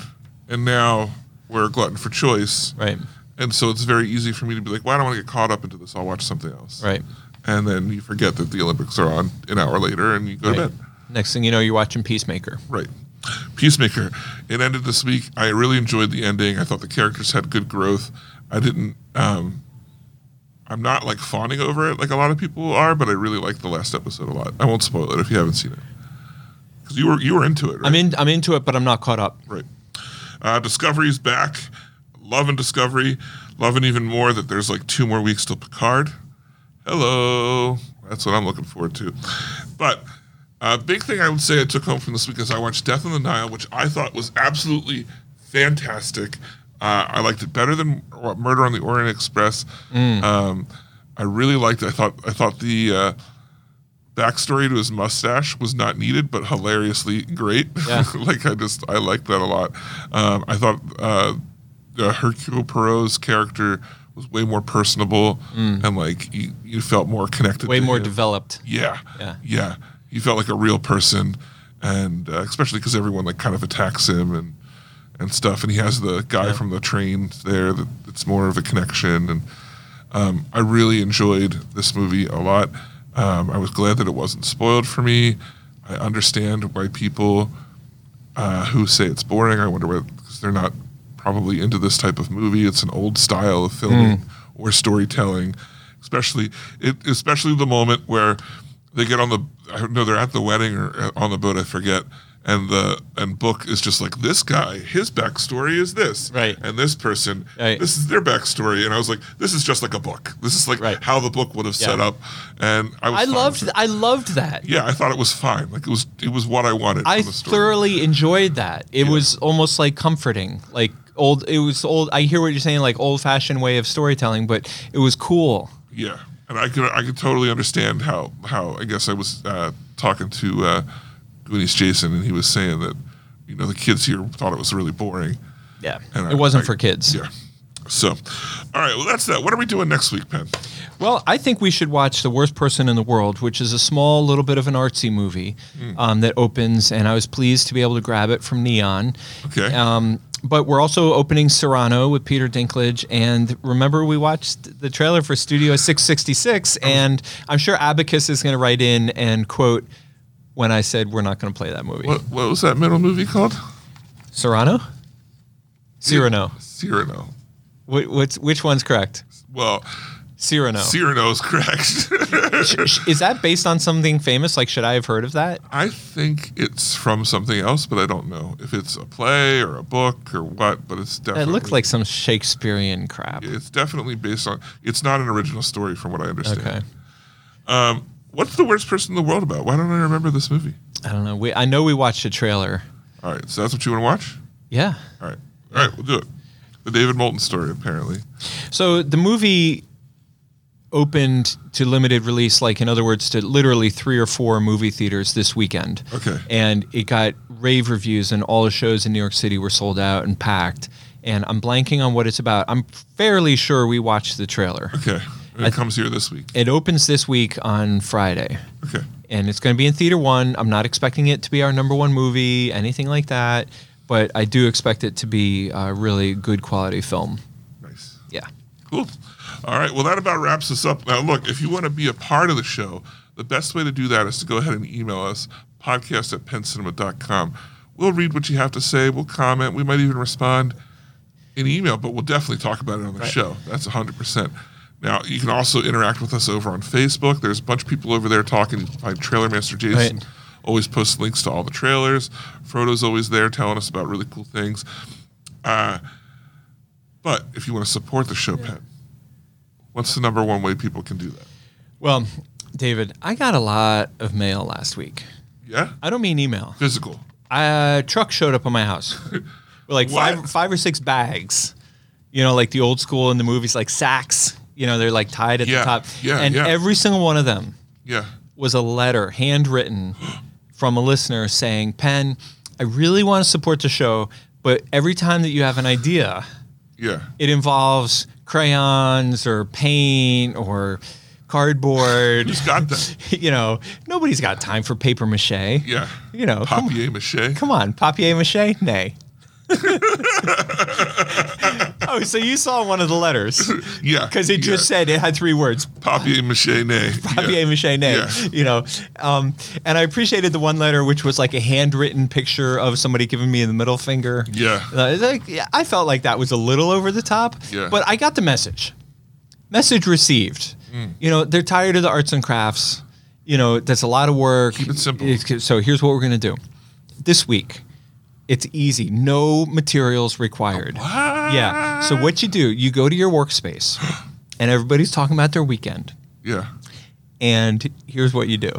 And now we're a glutton for choice, Right. And so it's very easy for me to be like, well, I don't want to get caught up into this. I'll watch something else, Right. and then you forget that the Olympics are on an hour later, and you go to bed. Next thing you know, you're watching Peacemaker. Right. Peacemaker. It ended this week. I really enjoyed the ending. I thought the characters had good growth. I didn't. Um, I'm not like fawning over it like a lot of people are, but I really like the last episode a lot. I won't spoil it if you haven't seen it because you were you were into it. Right? I'm in. I'm into it, but I'm not caught up. Right. Uh, Discovery's back. Love and Discovery. Loving even more that there's like two more weeks till Picard. Hello. That's what I'm looking forward to. But a big thing I would say I took home from this week is I watched Death on the Nile, which I thought was absolutely fantastic. Uh, I liked it better than Murder on the Orient Express. Um, I really liked it. I thought I thought the uh, backstory to his mustache was not needed, but hilariously great. Yeah. like I just I liked that a lot. Um, I thought uh, uh, Hercule Poirot's character was way more personable and like you, you felt more connected. Mm. Way more him. developed. Yeah, Yeah. yeah. He felt like a real person, and uh, especially because everyone like kind of attacks him and and stuff. And he has the guy from the train there that it's more of a connection. And um, I really enjoyed this movie a lot. Um, I was glad that it wasn't spoiled for me. I understand why people uh, who say it's boring. I wonder why because they're not probably into this type of movie. It's an old style of filming or storytelling, especially it, especially the moment where they get on the I know they're at the wedding or uh, on the boat. I forget. And the and book is just like this guy. His backstory is this, Right. And this person, Right. this is their backstory. And I was like, this is just like a book. This is like Right. how the book would have set up. And I was I loved. I loved that. Yeah, I thought it was fine. Like it was it was what I wanted. I from the story. thoroughly enjoyed that. It was almost like comforting. Like old. It was old. I hear what you're saying, like old fashioned way of storytelling, but it was cool. Yeah, and I could I could totally understand how how I guess I was uh, talking to uh, Goonies Jason, and he was saying that you know the kids here thought it was really boring. Yeah. And it I- wasn't I- for kids. Yeah. So, all right. Well, that's that. What are we doing next week, Penn? Well, I think we should watch The Worst Person in the World, which is a small little bit of an artsy movie Hmm. um, that opens, and I was pleased to be able to grab it from Neon. Okay. Um, but we're also opening Serrano with Peter Dinklage, and remember we watched the trailer for Studio 666, and I'm sure Abacus is going to write in and quote when I said we're not going to play that movie. what what was that middle movie called? Serrano? Cyrano. Cyrano. Wh- what's, which one's correct? Well, Cyrano. Cyrano is correct. Is that based on something famous? Like, should I have heard of that? I think it's from something else, but I don't know if it's a play or a book or what. But it's definitely. It looked like some Shakespearean crap. it's definitely based on. It's not an original story, from what I understand. Okay. Um, what's the worst person in the world about? Why don't I remember this movie? I don't know. We I know we watched a trailer. All right, so that's what you want to watch. Yeah. All right, all right, we'll do it. The David Moulton story, apparently. So the movie opened to limited release, like in other words, to literally three or four movie theaters this weekend. Okay. And it got rave reviews, and all the shows in New York City were sold out and packed. And I'm blanking on what it's about. I'm fairly sure we watched the trailer. Okay, it comes here this week. It opens this week on Friday. Okay, and it's going to be in theater one. I'm not expecting it to be our number one movie, anything like that, but I do expect it to be a really good quality film. nice, Yeah. cool. All right, well that about wraps us up. Now, look, if you want to be a part of the show, the best way to do that is to go ahead and email us podcast at penncinema.com. We'll read what you have to say. We'll comment. We might even respond in email, but we'll definitely talk about it on the show. That's 100%. Now, you can also interact with us over on Facebook. There's a bunch of people over there talking. Find Trailer Master Jason. Right. Always posts links to all the trailers. Frodo's always there telling us about really cool things. Uh, but if you want to support the show, Penn, what's the number one way people can do that? Well, David, I got a lot of mail last week. Yeah? I don't mean email. Physical. A truck showed up on my house with like What? five, five or six bags. You know, like the old school in the movies, like sacks. You know, they're like tied at Yeah, the top. yeah, and yeah. every single one of them Yeah. was a letter handwritten from a listener saying, Penn, I really want to support the show, but every time that you have an idea, Yeah. it involves crayons or paint or cardboard. Who's got that? you know, nobody's got time for paper mache. Yeah. You know, come, Papier mache. come on, papier mache? Nay. Oh, so you saw one of the letters Yeah. because it just yeah. said it had three words: papier mache nay. papier yeah. mache nay. Yeah. You know, um, and I appreciated the one letter which was like a handwritten picture of somebody giving me the middle finger. Yeah. Uh, like, I felt like that was a little over the top. Yeah. But I got the message. Message received. Mm. You know, they're tired of the arts and crafts. You know, that's a lot of work. Keep it simple. So here's what we're gonna do. This week, it's easy. No materials required. Yeah. So what you do, you go to your workspace, and everybody's talking about their weekend. Yeah. And here's what you do.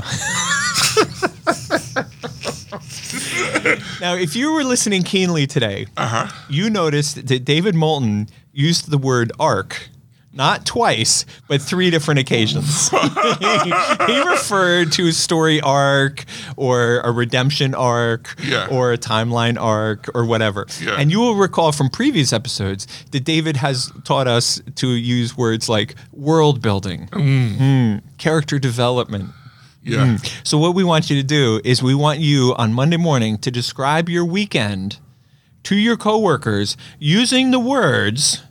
now, if you were listening keenly today, uh-huh. you noticed that David Moulton used the word arc not twice, but three different occasions. he, he referred to a story arc or a redemption arc Yeah. or a timeline arc or whatever. Yeah. And you will recall from previous episodes that David has taught us to use words like world building, Mm, character development. Yeah. So what we want you to do is we want you on Monday morning to describe your weekend to your coworkers using the words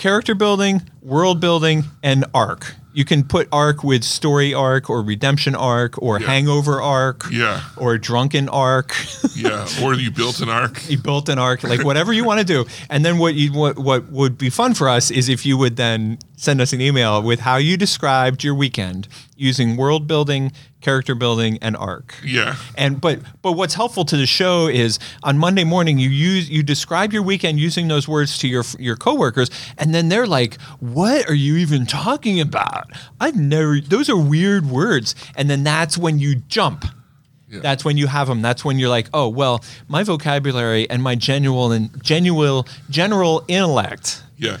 character building, world building, and arc. You can put arc with story arc or redemption arc or hangover arc Yeah. or drunken arc. Yeah. Or you built an arc. you built an arc, like whatever you want to do. And then what you what what would be fun for us is if you would then send us an email with how you described your weekend using world building, character building, and arc. Yeah. And but but what's helpful to the show is on Monday morning you use you describe your weekend using those words to your your coworkers, and then they're like, "What are you even talking about? I've never. Those are weird words." And then that's when you jump. That's when you have them. That's when you're like, "Oh well, my vocabulary and my genuine and genuine general intellect." Yeah.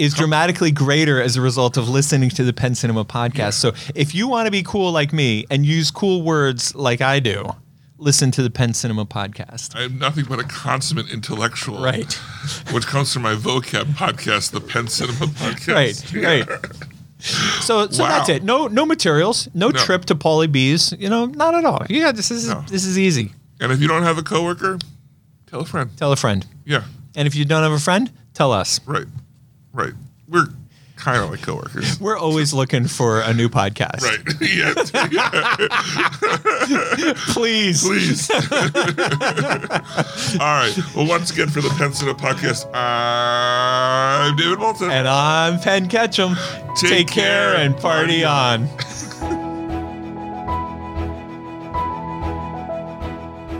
Is dramatically greater as a result of listening to the Penn Cinema podcast. So if you want to be cool like me and use cool words like I do, listen to the Penn Cinema podcast. I am nothing but a consummate intellectual. Right. Which comes from my vocab podcast, the Penn Cinema podcast. Right, Yeah. right. So, so Wow. that's it. No, no materials. No, No. trip to Paulie B's. You know, not at all. Yeah, this is No. this is easy. And if you don't have a coworker, tell a friend. Tell a friend. Yeah. And if you don't have a friend, tell us. Right. Right. We're kind of like coworkers. We're always looking for a new podcast. Right. yeah. Please. Please. All right. Well, once again, for the Penn Cinema podcast, I'm David Moulton. And I'm Penn Ketchum. Take Take, care, care and party on.